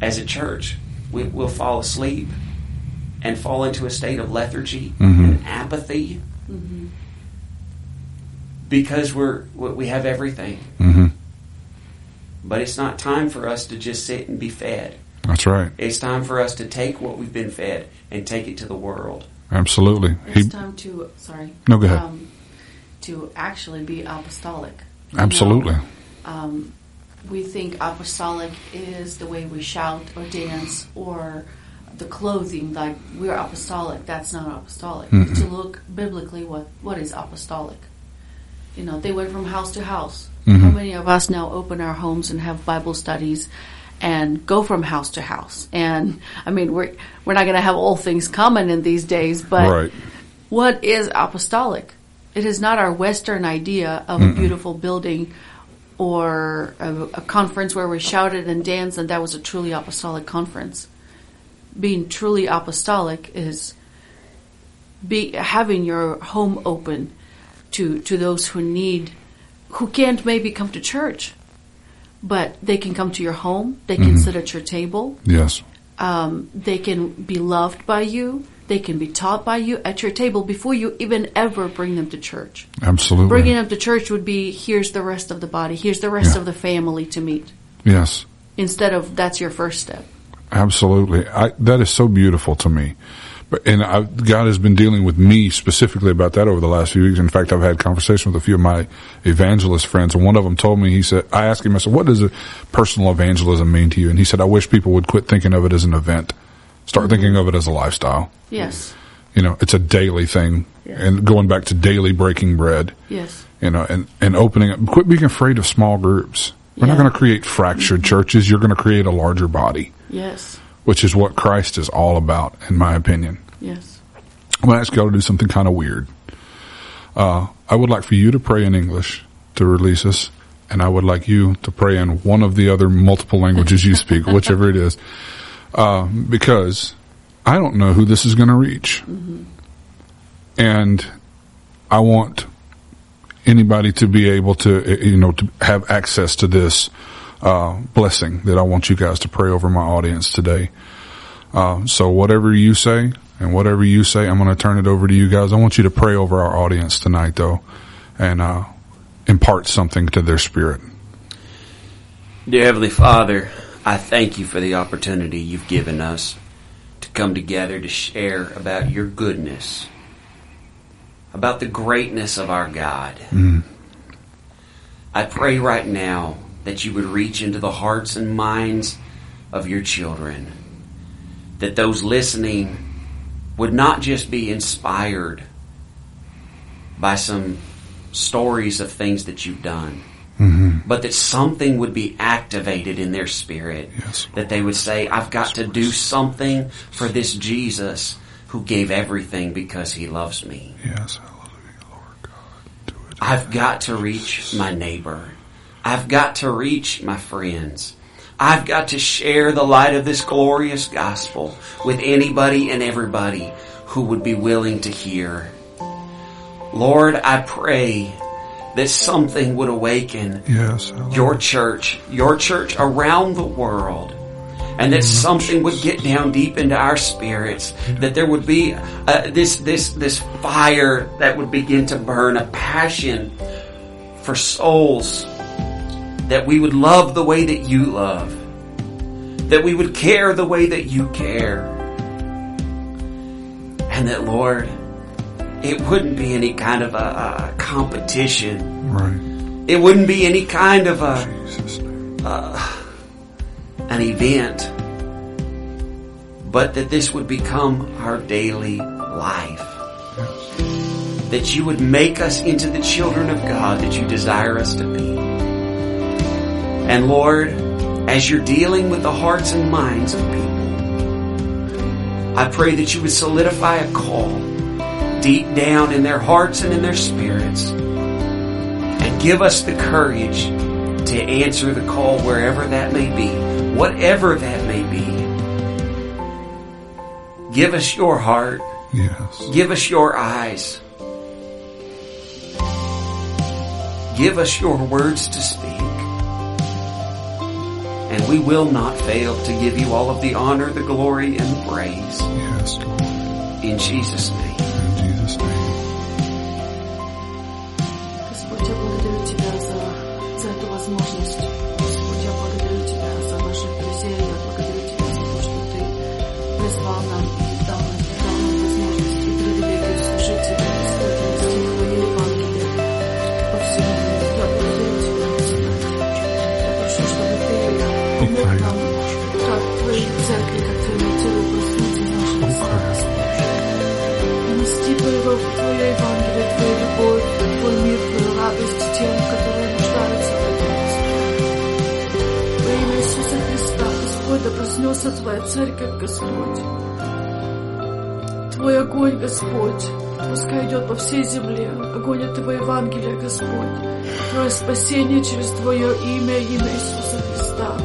as a church, we, we'll fall asleep and fall into a state of lethargy Mhm. and apathy because we're we we have everything. Mm-hmm. But it's not time for us to just sit and be fed. That's right. It's time for us to take what we've been fed and take it to the world. Absolutely. It's He, time to sorry. No, go ahead. Um, to actually be apostolic. You know, absolutely. um, we think apostolic is the way we shout or dance or the clothing, like we're apostolic. That's not apostolic. To look biblically, what what is apostolic? You know, they went from house to house. Mm-hmm. How many of us now open our homes and have Bible studies? And go from house to house, and I mean, we're we're not going to have all things common in these days, but Right. what is apostolic? It is not our Western idea of a beautiful building or a, a conference where we shouted and danced and that was a truly apostolic conference. Being truly apostolic is be having your home open to to those who need who can't maybe come to church, but they can come to your home. They can sit at your table Yes. um, they can be loved by you. They can be taught by you at your table before you even ever bring them to church. Absolutely. Bringing them to church would be here's the rest of the body, here's the rest Yeah. of the family to meet. yes. Instead of that's your first step. Absolutely. I, that is so beautiful to me. But, and I, God has been dealing with me specifically about that over the last few weeks. In fact, I've had conversations with a few of my evangelist friends and one of them told me, he said, I asked him, I said, what does a personal evangelism mean to you? And he said, I wish people would quit thinking of it as an event. Start mm-hmm. thinking of it as a lifestyle. Yes, You know, it's a daily thing Yeah. and going back to daily breaking bread, yes, you know, and, and opening up, quit being afraid of small groups. We're not going to create fractured mm-hmm. churches. You're going to create a larger body yes, which is what Christ is all about, in my opinion. yes. I'm going to ask y'all to do something kind of weird. Uh, I would like for you to pray in English to release us, and I would like you to pray in one of the other multiple languages you speak, whichever it is, uh, because I don't know who this is going to reach. And I want anybody to be able to, you know, to have access to this uh, blessing that I want you guys to pray over my audience today. Uh, so whatever you say and whatever you say, I'm going to turn it over to you guys. I want you to pray over our audience tonight, though, and uh, impart something to their spirit. Dear Heavenly Father, I thank you for the opportunity you've given us to come together to share about your goodness, about the greatness of our God. I pray right now that you would reach into the hearts and minds of your children, that those listening would not just be inspired by some stories of things that you've done mm-hmm. but that something would be activated in their spirit. Yes. That they would say, I've got to do something for this Jesus who gave everything because he loves me. Yes, hallelujah, Lord God. Do it. I've got to reach my neighbor. I've got to reach my friends. I've got to share the light of this glorious gospel with anybody and everybody who would be willing to hear. Lord, I pray that something would awaken Yes, your church, your church around the world, and that something would get down deep into our spirits. That there would be uh, this this this fire that would begin to burn, a passion for souls. That we would love the way that you love. That we would care the way that you care. And that Lord, it wouldn't be any kind of a, a competition. right. It wouldn't be any kind of a Jesus' name. Uh, an event, but that this would become our daily life. That you would make us into the children of God that you desire us to be. And Lord, as you're dealing with the hearts and minds of people, I pray that you would solidify a call deep down in their hearts and in their spirits and give us the courage to answer the call wherever that may be, whatever that may be. Give us your heart. Yes. Give us your eyes. Give us your words to speak. And we will not fail to give you all of the honor, the glory, and the praise. Yes, Lord. In Jesus' name. In Jesus' name. Вознесся Твоя церковь, Господь. Твой огонь, Господь, пускай идет по всей земле. Огонь этого Евангелия, Господь. Твое спасение через Твое имя, имя Иисуса Христа.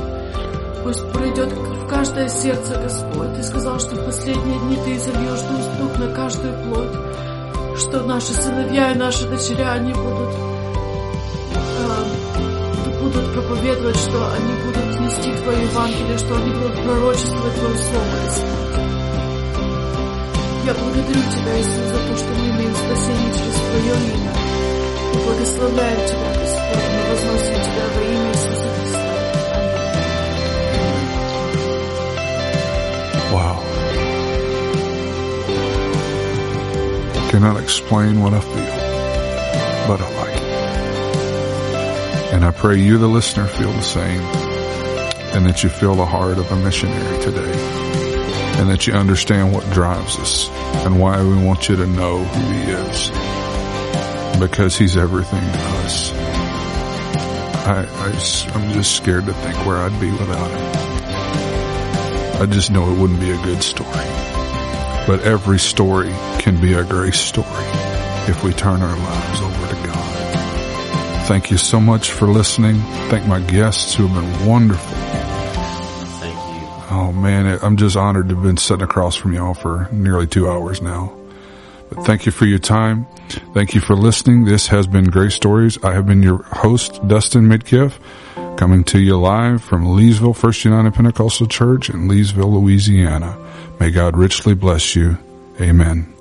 Пусть пройдет в каждое сердце, Господь. Ты сказал, что в последние дни Ты изольешь дух на каждую плоть. Что наши сыновья и наши дочеря, они будут, э, будут проповедовать, что они будут нести Твое Евангелие, что они будут пророчествовать Твое Слово, Господь. Я благодарю Тебя, Иисус, за то, что мы имеем спасение через Твое имя. Мы благословляем Тебя, Господь, мы возносим Тебя во имя Иисуса Христа. Wow. Cannot explain what I feel, but I like it. And I pray you, the listener, feel the same, and that you feel the heart of a missionary today, and that you understand what drives us and why we want you to know who He is, because He's everything to us. I, I, I'm just scared to think where I'd be without Him. I just know it wouldn't be a good story. But every story can be a grace story if we turn our lives over to God. Thank you so much for listening. Thank my guests who have been wonderful. I'm just honored to have been sitting across from y'all for nearly two hours now. But thank you for your time. Thank you for listening. This has been Great Stories. I have been your host, Dustin Midkiff, coming to you live from Leesville First United Pentecostal Church in Leesville, Louisiana. May God richly bless you. Amen.